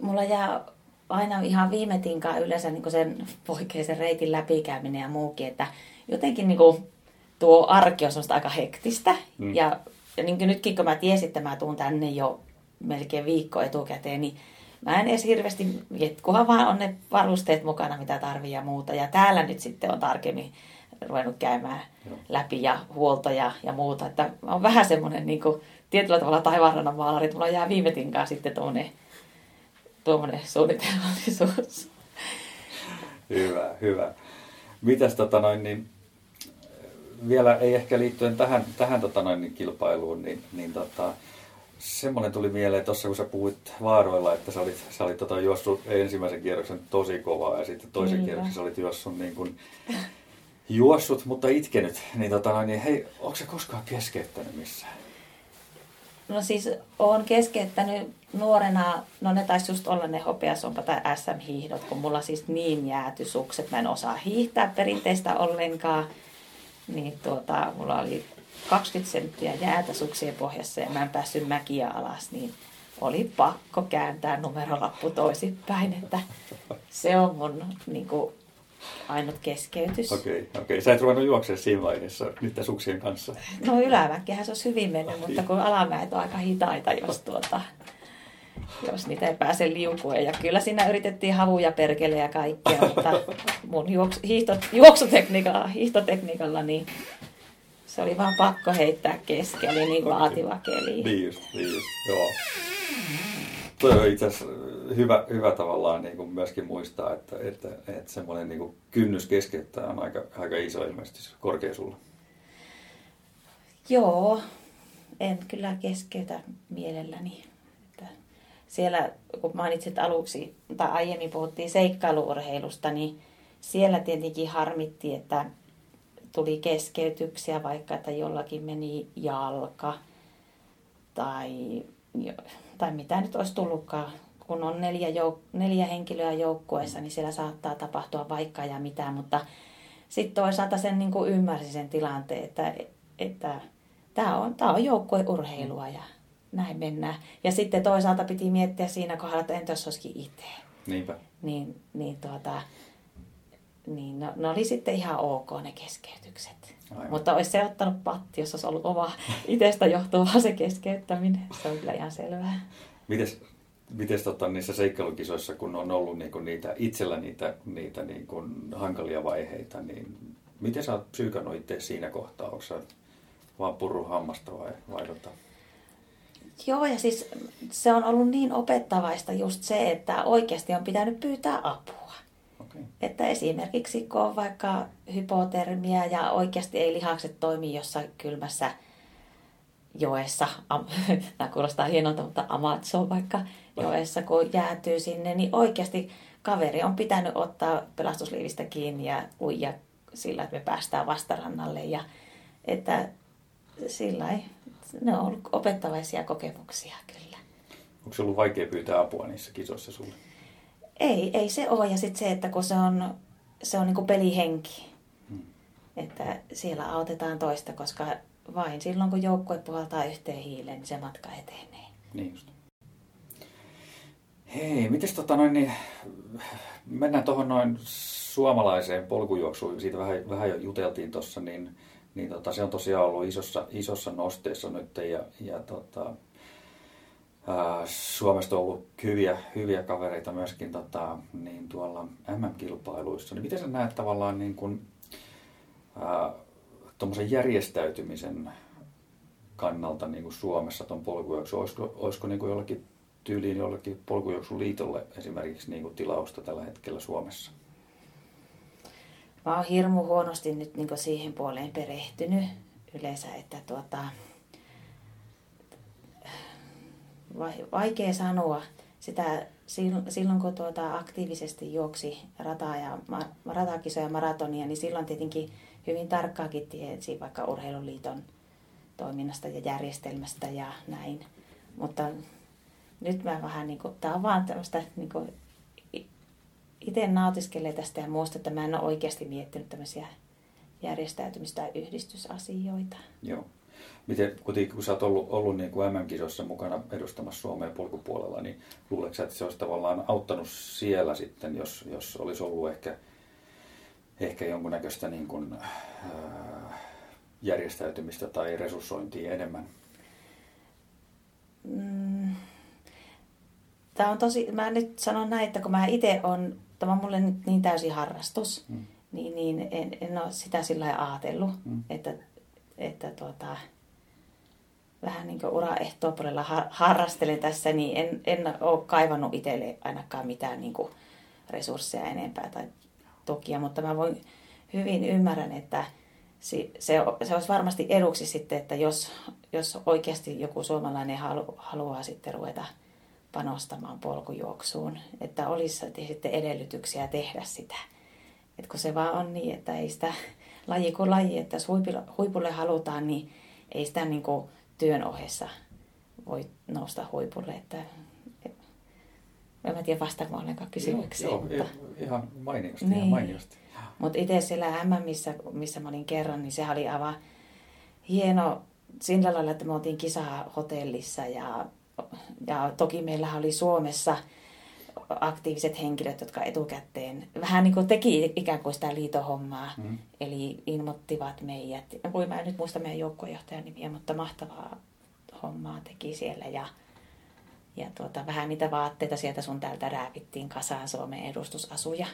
mulla jää aina ihan viime tinkaan yleensä niin sen poikkeisen reitin läpikäyminen ja muukin, että jotenkin niin kuin tuo arki on semmoista aika hektistä. Mm. Ja, ja niin nytkin, kun mä tiesin, että mä tuun tänne jo melkein viikko etukäteen, niin mä en edes hirveästi kunhan vaan on ne varusteet mukana, mitä tarvii ja muuta. Ja täällä nyt sitten on tarkemmin ruvennut käymään Joo. läpi ja huoltoja ja muuta. Että mä oon vähän semmoinen niin kuin, tietyllä tavalla taivaanrannan maalari, että mulla jää viime tinkaan sitten tuommoinen tuommoinen suunnitelmallisuus. Hyvä, hyvä. Mitäs tota noin, niin, vielä ei ehkä liittyen tähän, tähän tota noin, kilpailuun, niin, niin tota, semmoinen tuli mieleen tuossa, kun sä puhuit vaaroilla, että sä olit, sä olit tota, juossut ensimmäisen kierroksen tosi kovaa ja sitten toisen niin, kierroksen sä olit juossut niin kuin, juossut, mutta itkenyt. Niin, tota, niin hei, onko se koskaan keskeyttänyt missään? No siis olen keskeyttänyt nuorena, no ne taisi just olla ne hopeasompa tai SM-hiihdot, kun mulla siis niin jääty sukset, mä en osaa hiihtää perinteistä ollenkaan. Niin tuota, mulla oli 20 senttiä jäätä suksien pohjassa ja mä en päässyt mäkiä alas, niin oli pakko kääntää numerolappu toisinpäin, että se on mun niin kuin, ainut keskeytys. Okei, okay, okei. Okay. Sä et ruvennut juoksemaan siinä vaiheessa niiden suksien kanssa? No ylämäkkihän se olisi hyvin mennyt, mutta kun alamäet on aika hitaita, jos, tuota, jos niitä ei pääse liukuen. Ja kyllä siinä yritettiin havuja perkele ja kaikkea, mutta mun juoksu, hiihto, juoksutekniikalla, hiihtotekniikalla niin se oli vaan pakko heittää kesken, oli niin laativa keli. Niin just, niin just, joo. Tuo on itse asiassa hyvä, hyvä tavallaan niin kuin myöskin muistaa, että, että, että semmoinen niin kuin kynnys keskeyttää on aika, aika iso ilmeisesti korkea sulla. Joo, en kyllä keskeytä mielelläni. Että siellä, kun mainitsit aluksi, tai aiemmin puhuttiin seikkailuurheilusta, niin siellä tietenkin harmitti, että tuli keskeytyksiä, vaikka että jollakin meni jalka tai, tai mitä nyt olisi tullutkaan. Kun on neljä, jouk- neljä henkilöä joukkueessa, niin siellä saattaa tapahtua vaikka ja mitä, mutta sitten toisaalta sen niin kuin ymmärsi sen tilanteen, että, että tämä on, tämä on joukkueurheilua ja näin mennään. Ja sitten toisaalta piti miettiä siinä kohdalla, että entä jos olisikin itse. Niinpä. Niin, niin tuota, niin no, ne oli sitten ihan ok ne keskeytykset. Aivan. Mutta olisi se ottanut patti, jos olisi ollut oma (laughs) itsestä johtuvaa se keskeyttäminen. Se on kyllä ihan selvää. Mites, mites tota, niissä seikkailukisoissa, kun on ollut niinku niitä, itsellä niitä, niitä niinku hankalia vaiheita, niin miten sä oot psyykannut itse siinä kohtaa? Onko sä vaan purru hammasta vai, vai tota? Joo, ja siis se on ollut niin opettavaista just se, että oikeasti on pitänyt pyytää apua. Että esimerkiksi kun on vaikka hypotermia ja oikeasti ei lihakset toimi jossain kylmässä joessa, (laughs) tämä kuulostaa hienolta, mutta Amazon vaikka joessa, kun jäätyy sinne, niin oikeasti kaveri on pitänyt ottaa pelastusliivistä kiinni ja uija sillä, että me päästään vastarannalle. Ja että sillä ne on ollut opettavaisia kokemuksia kyllä. Onko se ollut vaikea pyytää apua niissä kisoissa sulle? Ei, ei se ole. Ja sitten se, että kun se on, se on niin pelihenki. Hmm. Että siellä autetaan toista, koska vain silloin kun joukkue puhaltaa yhteen hiileen, niin se matka etenee. Niin just. Hei, mites tota noin, niin mennään tuohon noin suomalaiseen polkujuoksuun, siitä vähän, vähän jo juteltiin tuossa, niin, niin tota, se on tosiaan ollut isossa, isossa nosteessa nyt ja, ja tota, Suomesta on ollut hyviä, hyviä kavereita myöskin tota, niin tuolla MM-kilpailuissa. Niin miten sä näet tavallaan niin kuin, tuommoisen järjestäytymisen kannalta niin kuin Suomessa tuon polkujuoksu? Olisiko, olisiko niin kuin jollakin tyyliin jollekin polkujuoksuliitolle esimerkiksi niin kuin tilausta tällä hetkellä Suomessa? Mä oon hirmu huonosti nyt niin siihen puoleen perehtynyt yleensä, että tuota, vaikea sanoa sitä silloin, kun tuota aktiivisesti juoksi rataa ja, ratakisoja ja maratonia, niin silloin tietenkin hyvin tarkkaakin tiesi vaikka urheiluliiton toiminnasta ja järjestelmästä ja näin. Mutta nyt mä vähän niin kuin, tää on vaan tämmöistä niin kuin, itse nautiskelee tästä ja muista, että mä en ole oikeasti miettinyt tämmöisiä järjestäytymistä tai yhdistysasioita. Joo. Miten, kun sä oot ollut, ollut niin kuin MM-kisossa mukana edustamassa Suomea polkupuolella, niin luuletko että se olisi tavallaan auttanut siellä sitten, jos, jos olisi ollut ehkä, ehkä jonkunnäköistä niin kuin, äh, järjestäytymistä tai resurssointia enemmän? Mm. Tämä on tosi, mä nyt sanon näin, että kun mä itse on, tämä on mulle niin täysin harrastus, mm. niin, niin en, en ole sitä sillä lailla ajatellut, mm. että, että tuota, vähän niin kuin uraehtoopuolella harrastelen tässä, niin en, en ole kaivannut itselle ainakaan mitään niin kuin resursseja enempää tai tukia, mutta mä voin hyvin ymmärrän, että se, se olisi varmasti eduksi sitten, että jos, jos oikeasti joku suomalainen halu, haluaa sitten ruveta panostamaan polkujuoksuun, että olisi sitten edellytyksiä tehdä sitä. Et kun se vaan on niin, että ei sitä laji kuin laji, että jos huipulle, halutaan, niin ei sitä niin kuin työn ohessa voi nousta huipulle. Että, en tiedä vastaanko ollenkaan kysymykseen. Joo, joo mutta... ihan mainiosti. Niin. Ihan mainiosti. Mutta itse siellä M, missä, missä mä olin kerran, niin se oli aivan hieno sillä lailla, että me oltiin kisaa hotellissa ja, ja toki meillä oli Suomessa aktiiviset henkilöt, jotka etukäteen vähän niin kuin teki ikään kuin sitä liitohommaa. Mm. Eli ilmoittivat meidät. Voi mä en nyt muista meidän joukkojohtajan nimiä, mutta mahtavaa hommaa teki siellä. Ja, ja tuota, vähän niitä vaatteita sieltä sun täältä räävittiin kasaan Suomen edustusasuja.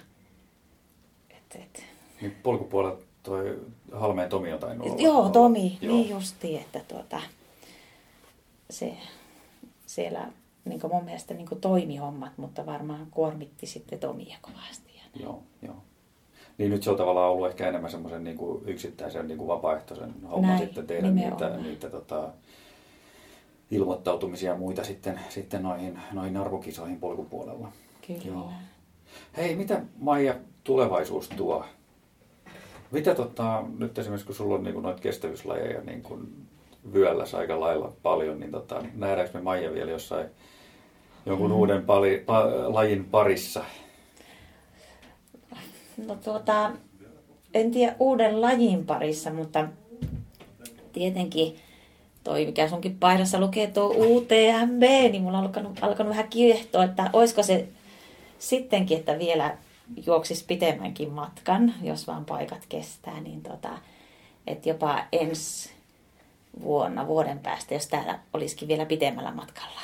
Et, et. Niin polkupuolella toi Halmeen Tomi jotain olla. Joo, Tomi, Joo. niin justi, että tuota, se siellä niin mun mielestä niin toimi hommat, mutta varmaan kuormitti sitten Tomia kovasti. Joo, joo. Niin nyt se on tavallaan ollut ehkä enemmän semmoisen niin yksittäisen niin kuin vapaaehtoisen homman Näin, sitten tehdä nimenomaan. niitä, niitä tota, ilmoittautumisia ja muita sitten, sitten noihin, noihin arvokisoihin polkupuolella. Kyllä. Joo. Hei, mitä Maija tulevaisuus tuo? Mitä tota, nyt esimerkiksi kun sulla on niin noita kestävyyslajeja niin kuin vyöllässä aika lailla paljon, niin tota, nähdäänkö me Maija vielä jossain jonkun mm. uuden pali, pa, lajin parissa? No tuota, en tiedä uuden lajin parissa, mutta tietenkin toi, mikä sunkin paidassa lukee tuo UTMB, niin mulla on alkanut, alkanut vähän kiehtoa, että olisiko se sittenkin, että vielä juoksis pitemmänkin matkan, jos vaan paikat kestää, niin tota, että jopa ensi vuonna, vuoden päästä, jos täällä olisikin vielä pitemmällä matkalla.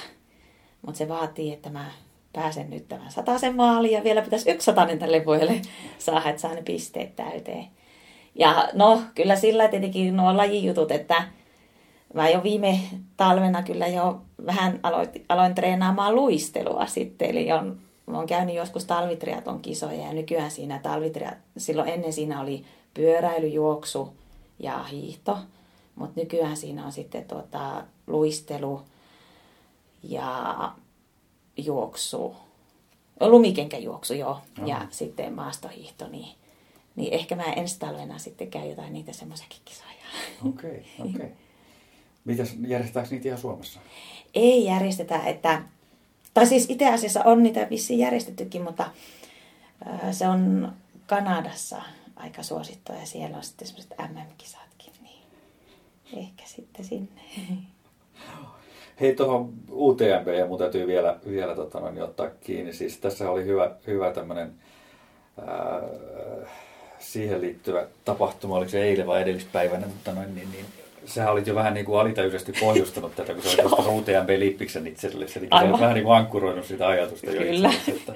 Mutta se vaatii, että mä pääsen nyt tämän sataisen maaliin ja vielä pitäisi yksi satainen tälle vuodelle saada, että saa ne pisteet täyteen. Ja no, kyllä sillä tietenkin nuo lajijutut, että mä jo viime talvena kyllä jo vähän aloin, aloin treenaamaan luistelua sitten, eli on oon käynyt joskus talvitriaton kisoja ja nykyään siinä talvitriat, silloin ennen siinä oli pyöräily, juoksu ja hiihto. Mutta nykyään siinä on sitten tuota, luistelu ja juoksu, lumikenkäjuoksu joo, no. ja sitten maastohiihto, niin, niin ehkä mä ensi talvena sitten käyn jotain niitä semmoisiakin kisoja. Okei, okay, (laughs) okei. Okay. Mitäs, järjestetäänkö niitä ihan Suomessa? Ei järjestetä, että tai siis itse asiassa on niitä vissiin järjestettykin, mutta se on Kanadassa aika suosittua ja siellä on sitten semmoiset MM-kisatkin, niin ehkä sitten sinne. (laughs) Hei tuohon UTMB ja mun täytyy vielä, vielä tota noin, ottaa kiinni. Siis tässä oli hyvä, hyvä tämmöinen siihen liittyvä tapahtuma, oliko se eilen vai edellispäivänä, mutta noin, niin, niin Sähän olit jo vähän niin kuin alitajuisesti pohjustanut tätä, kun sä olit tuosta UTMB-lippiksen itsellesi. Eli sä olit vähän niin kuin ankkuroinut sitä ajatusta jo Kyllä. Että...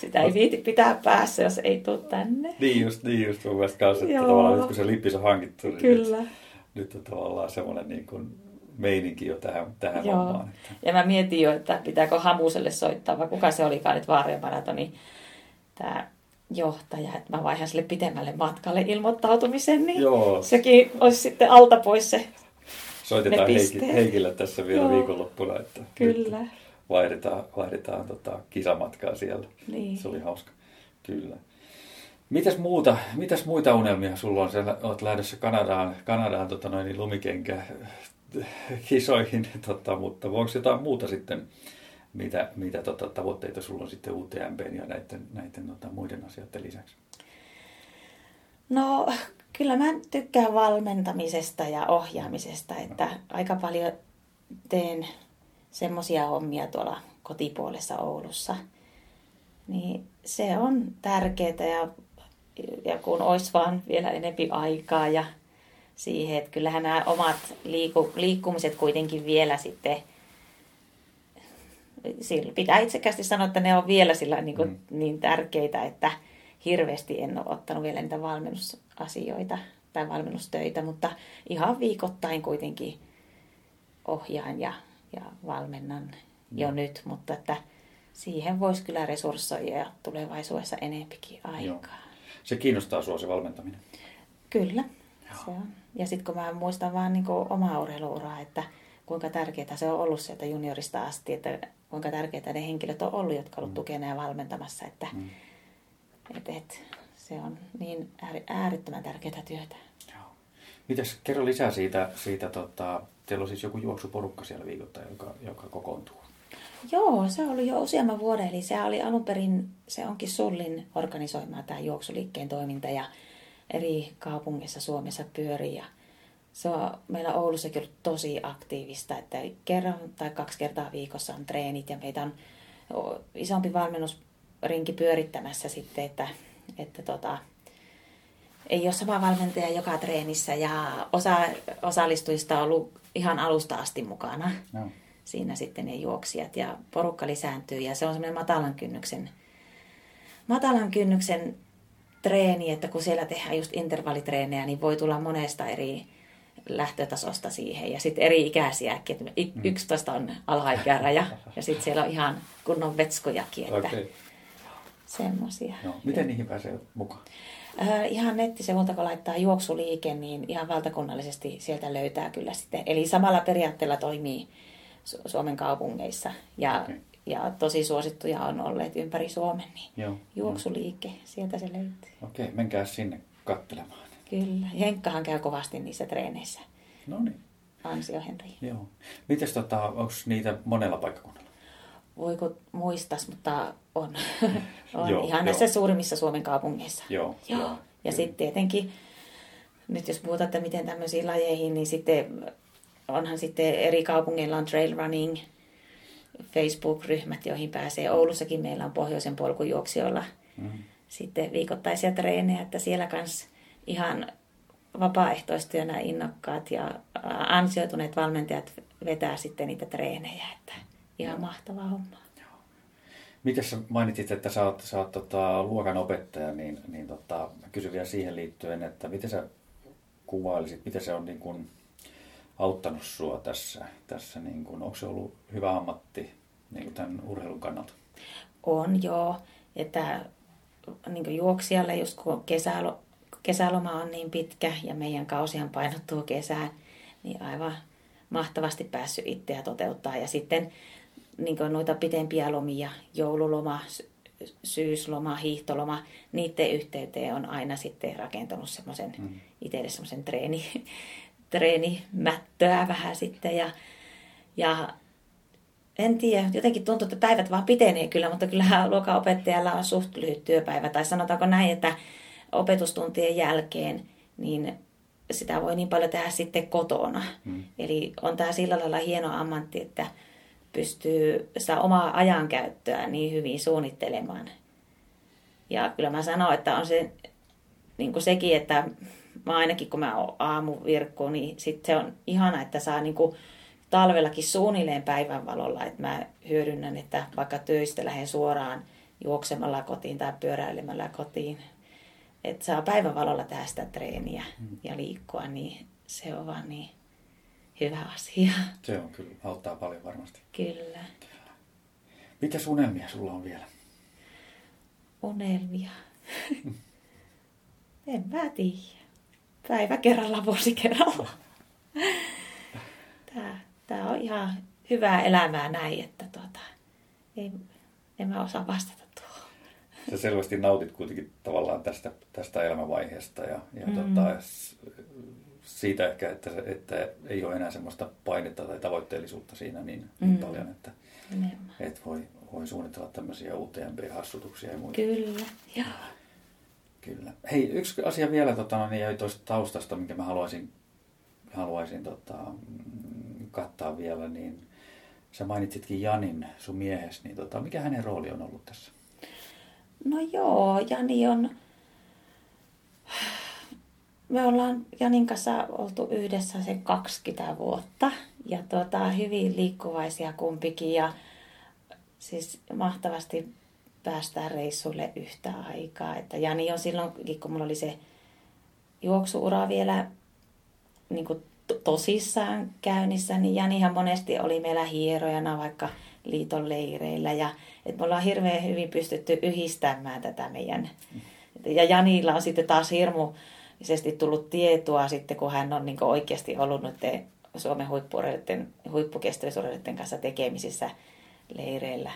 Sitä ei viiti pitää päässä, jos ei tule tänne. Niin just, niin just mun mielestä kanssa, että Joo. tavallaan nyt kun se lippis on hankittu, niin Kyllä. Nyt, nyt on tavallaan semmoinen niin kuin meininki jo tähän, tähän Joo. hommaan. Että... Ja mä mietin jo, että pitääkö Hamuselle soittaa, vai kuka se olikaan, että Vaarien maratoni, tämä johtaja, että mä vaihan sille pitemmälle matkalle ilmoittautumisen, niin Joo. sekin olisi sitten alta pois se Soitetaan Heikki, Heikille tässä vielä Joo. viikonloppuna, että Kyllä. vaihdetaan, vaihdetaan tota kisamatkaa siellä. Niin. Se oli hauska. Kyllä. Mitäs, muuta, mitäs muita unelmia sulla on? Sä olet lähdössä Kanadaan, Kanadaan tota noin, lumikenkä kisoihin, (laughs) tota, mutta onko jotain muuta sitten mitä, mitä tota, tavoitteita sulla on sitten UTMP ja näiden, näiden tota, muiden asioiden lisäksi? No kyllä mä tykkään valmentamisesta ja ohjaamisesta, että aika paljon teen semmoisia hommia tuolla kotipuolessa Oulussa. Niin se on tärkeää ja, ja kun olisi vaan vielä enempi aikaa ja siihen, että kyllähän nämä omat liiku, liikkumiset kuitenkin vielä sitten – sillä pitää itsekästi sanoa, että ne on vielä sillä niin, kuin, mm. niin tärkeitä, että hirveästi en ole ottanut vielä niitä valmennusasioita tai valmennustöitä, mutta ihan viikoittain kuitenkin ohjaan ja, ja valmennan mm. jo nyt, mutta että siihen voisi kyllä resurssoida tulevaisuudessa enempikin aikaa. Joo. Se kiinnostaa sinua se valmentaminen? Kyllä, Se on. Ja sitten kun mä muistan vaan niin omaa urheiluuraa, että kuinka tärkeää se on ollut sieltä juniorista asti, että kuinka tärkeää ne henkilöt on ollut, jotka ovat mm. tukena ja valmentamassa, että mm. et, et, se on niin äärettömän tärkeää työtä. Joo. Mites, kerro lisää siitä, siitä tota, teillä on siis joku juoksuporukka siellä viikoittain, joka, joka kokoontuu. Joo, se ollut jo useamman vuoden, eli se oli alun perin, se onkin Sullin organisoimaa tämä juoksuliikkeen toiminta ja eri kaupungeissa Suomessa pyörii ja se on meillä Oulussakin ollut tosi aktiivista, että kerran tai kaksi kertaa viikossa on treenit ja meitä on isompi valmennusrinki pyörittämässä sitten, että, että tota, ei ole sama valmentaja joka treenissä ja osa osallistujista on ollut ihan alusta asti mukana. No. Siinä sitten ne juoksijat ja porukka lisääntyy ja se on semmoinen matalan kynnyksen, matalan kynnyksen treeni, että kun siellä tehdään just intervallitreenejä, niin voi tulla monesta eri lähtötasosta siihen. Ja sitten eri ikäisiäkin, että 11 mm. on alhaikäraja ja sitten siellä on ihan kunnon vetskojakin. Että okay. Semmoisia. No, miten niihin pääsee mukaan? Äh, ihan nettisivulta, kun laittaa juoksuliike, niin ihan valtakunnallisesti sieltä löytää kyllä sitten. Eli samalla periaatteella toimii Su- Suomen kaupungeissa. Ja, okay. Ja tosi suosittuja on olleet ympäri Suomen, niin Joo, juoksuliike, jo. sieltä se löytyy. Okei, menkää sinne katselemaan. Kyllä. Henkkahan käy kovasti niissä treeneissä. No niin. Ansio Henri. Joo. Mites tota, onko niitä monella paikkakunnalla? Voiko muistas, mutta on. (laughs) on joo, ihan jo. näissä suurimmissa Suomen kaupungeissa. Joo. joo. joo. Ja sitten tietenkin, nyt jos puhutaan, että miten tämmöisiin lajeihin, niin sitten onhan sitten eri kaupungeilla on trail running, Facebook-ryhmät, joihin pääsee. Oulussakin meillä on pohjoisen polkujuoksijoilla mm-hmm. sitten viikoittaisia treenejä, että siellä kanssa ihan vapaaehtoistyönä innokkaat ja ansioituneet valmentajat vetää sitten niitä treenejä, että ihan mahtava homma. Miten sä mainitsit, että sä oot, sä oot tota, luokan opettaja, niin, niin tota, kysyn vielä siihen liittyen, että miten sä kuvailisit, miten se on niin kun, auttanut sua tässä, tässä niin kun, onko se ollut hyvä ammatti niin tämän urheilun kannalta? On joo, että niin juoksijalle just kun kesälo, kesäloma on niin pitkä ja meidän kausihan painottuu kesään, niin aivan mahtavasti päässyt itseä toteuttaa. Ja sitten niin noita pitempiä lomia, joululoma, syysloma, hiihtoloma, niiden yhteyteen on aina sitten rakentanut semmoisen mm. itselle semmoisen treeni, treenimättöä vähän sitten. Ja, ja en tiedä, jotenkin tuntuu, että päivät vaan pitenee kyllä, mutta kyllähän luokanopettajalla on suht lyhyt työpäivä. Tai sanotaanko näin, että opetustuntien jälkeen, niin sitä voi niin paljon tehdä sitten kotona. Mm. Eli on tämä sillä lailla hieno ammatti, että pystyy sitä omaa ajankäyttöä niin hyvin suunnittelemaan. Ja kyllä mä sanon, että on se niin kuin sekin, että mä ainakin kun mä oon aamuvirkku, niin sit se on ihana, että saa niin kuin talvellakin suunnilleen päivänvalolla, että mä hyödynnän, että vaikka töistä lähden suoraan juoksemalla kotiin tai pyöräilemällä kotiin, että saa päivänvalolla tehdä sitä treeniä mm. ja liikkua, niin se on vaan niin hyvä asia. Se on kyllä, auttaa paljon varmasti. Kyllä. kyllä. Mitä unelmia sulla on vielä? Unelmia? en mä tiedä. Päivä kerralla, vuosi kerralla. Tää, tää on ihan hyvää elämää näin, että tuota, ei, en mä osaa vastata tuohon. Sä selvästi nautit kuitenkin tavallaan tästä, tästä elämänvaiheesta ja, ja mm. tota, siitä ehkä, että, että ei ole enää semmoista painetta tai tavoitteellisuutta siinä niin, niin mm. paljon, että, että voi, voi suunnitella tämmöisiä UTMB-hassutuksia ja muita. Kyllä, joo. Kyllä. Hei, yksi asia vielä tota, no niin jäi tuosta taustasta, minkä mä haluaisin, haluaisin tota, mm, kattaa vielä, niin sä mainitsitkin Janin, sun miehes, niin tota, mikä hänen rooli on ollut tässä? No joo, Jani on me ollaan Janin kanssa oltu yhdessä se 20 vuotta ja tuota, hyvin liikkuvaisia kumpikin ja siis mahtavasti päästään reissulle yhtä aikaa. Että Jani on silloin, kun mulla oli se juoksuura vielä niin kuin tosissaan käynnissä, niin Janihan monesti oli meillä hierojana vaikka liiton leireillä ja että me ollaan hirveän hyvin pystytty yhdistämään tätä meidän. Ja Janilla on sitten taas hirmu tullut tietoa sitten, kun hän on niin oikeasti ollut nyt Suomen huippukestävyysurheilijoiden kanssa tekemisissä leireillä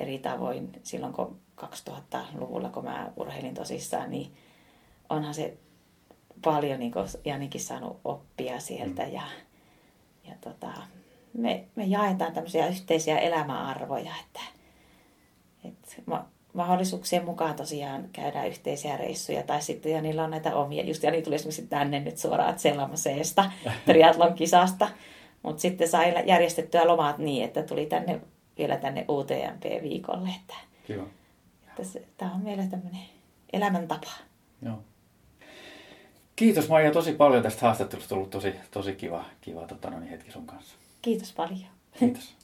eri tavoin silloin, kun 2000-luvulla, kun mä urheilin tosissaan, niin onhan se paljon niin Janikin saanut oppia sieltä mm. ja, ja tota, me, me jaetaan tämmöisiä yhteisiä elämäarvoja, että, että mahdollisuuksien mukaan tosiaan käydään yhteisiä reissuja, tai sitten ja niillä on näitä omia, just Jani tuli esimerkiksi tänne nyt suoraan Selmaseesta, (laughs) triatlon kisasta, mutta sitten sai järjestettyä lomat niin, että tuli tänne vielä tänne UTMP-viikolle, että, Kiva. että se, tämä on meillä tämmöinen elämäntapa. Joo. Kiitos Maija tosi paljon tästä haastattelusta. On ollut tosi, tosi kiva, kiva tota, no niin, hetki sun kanssa. Kiitos paljon. Kiitos.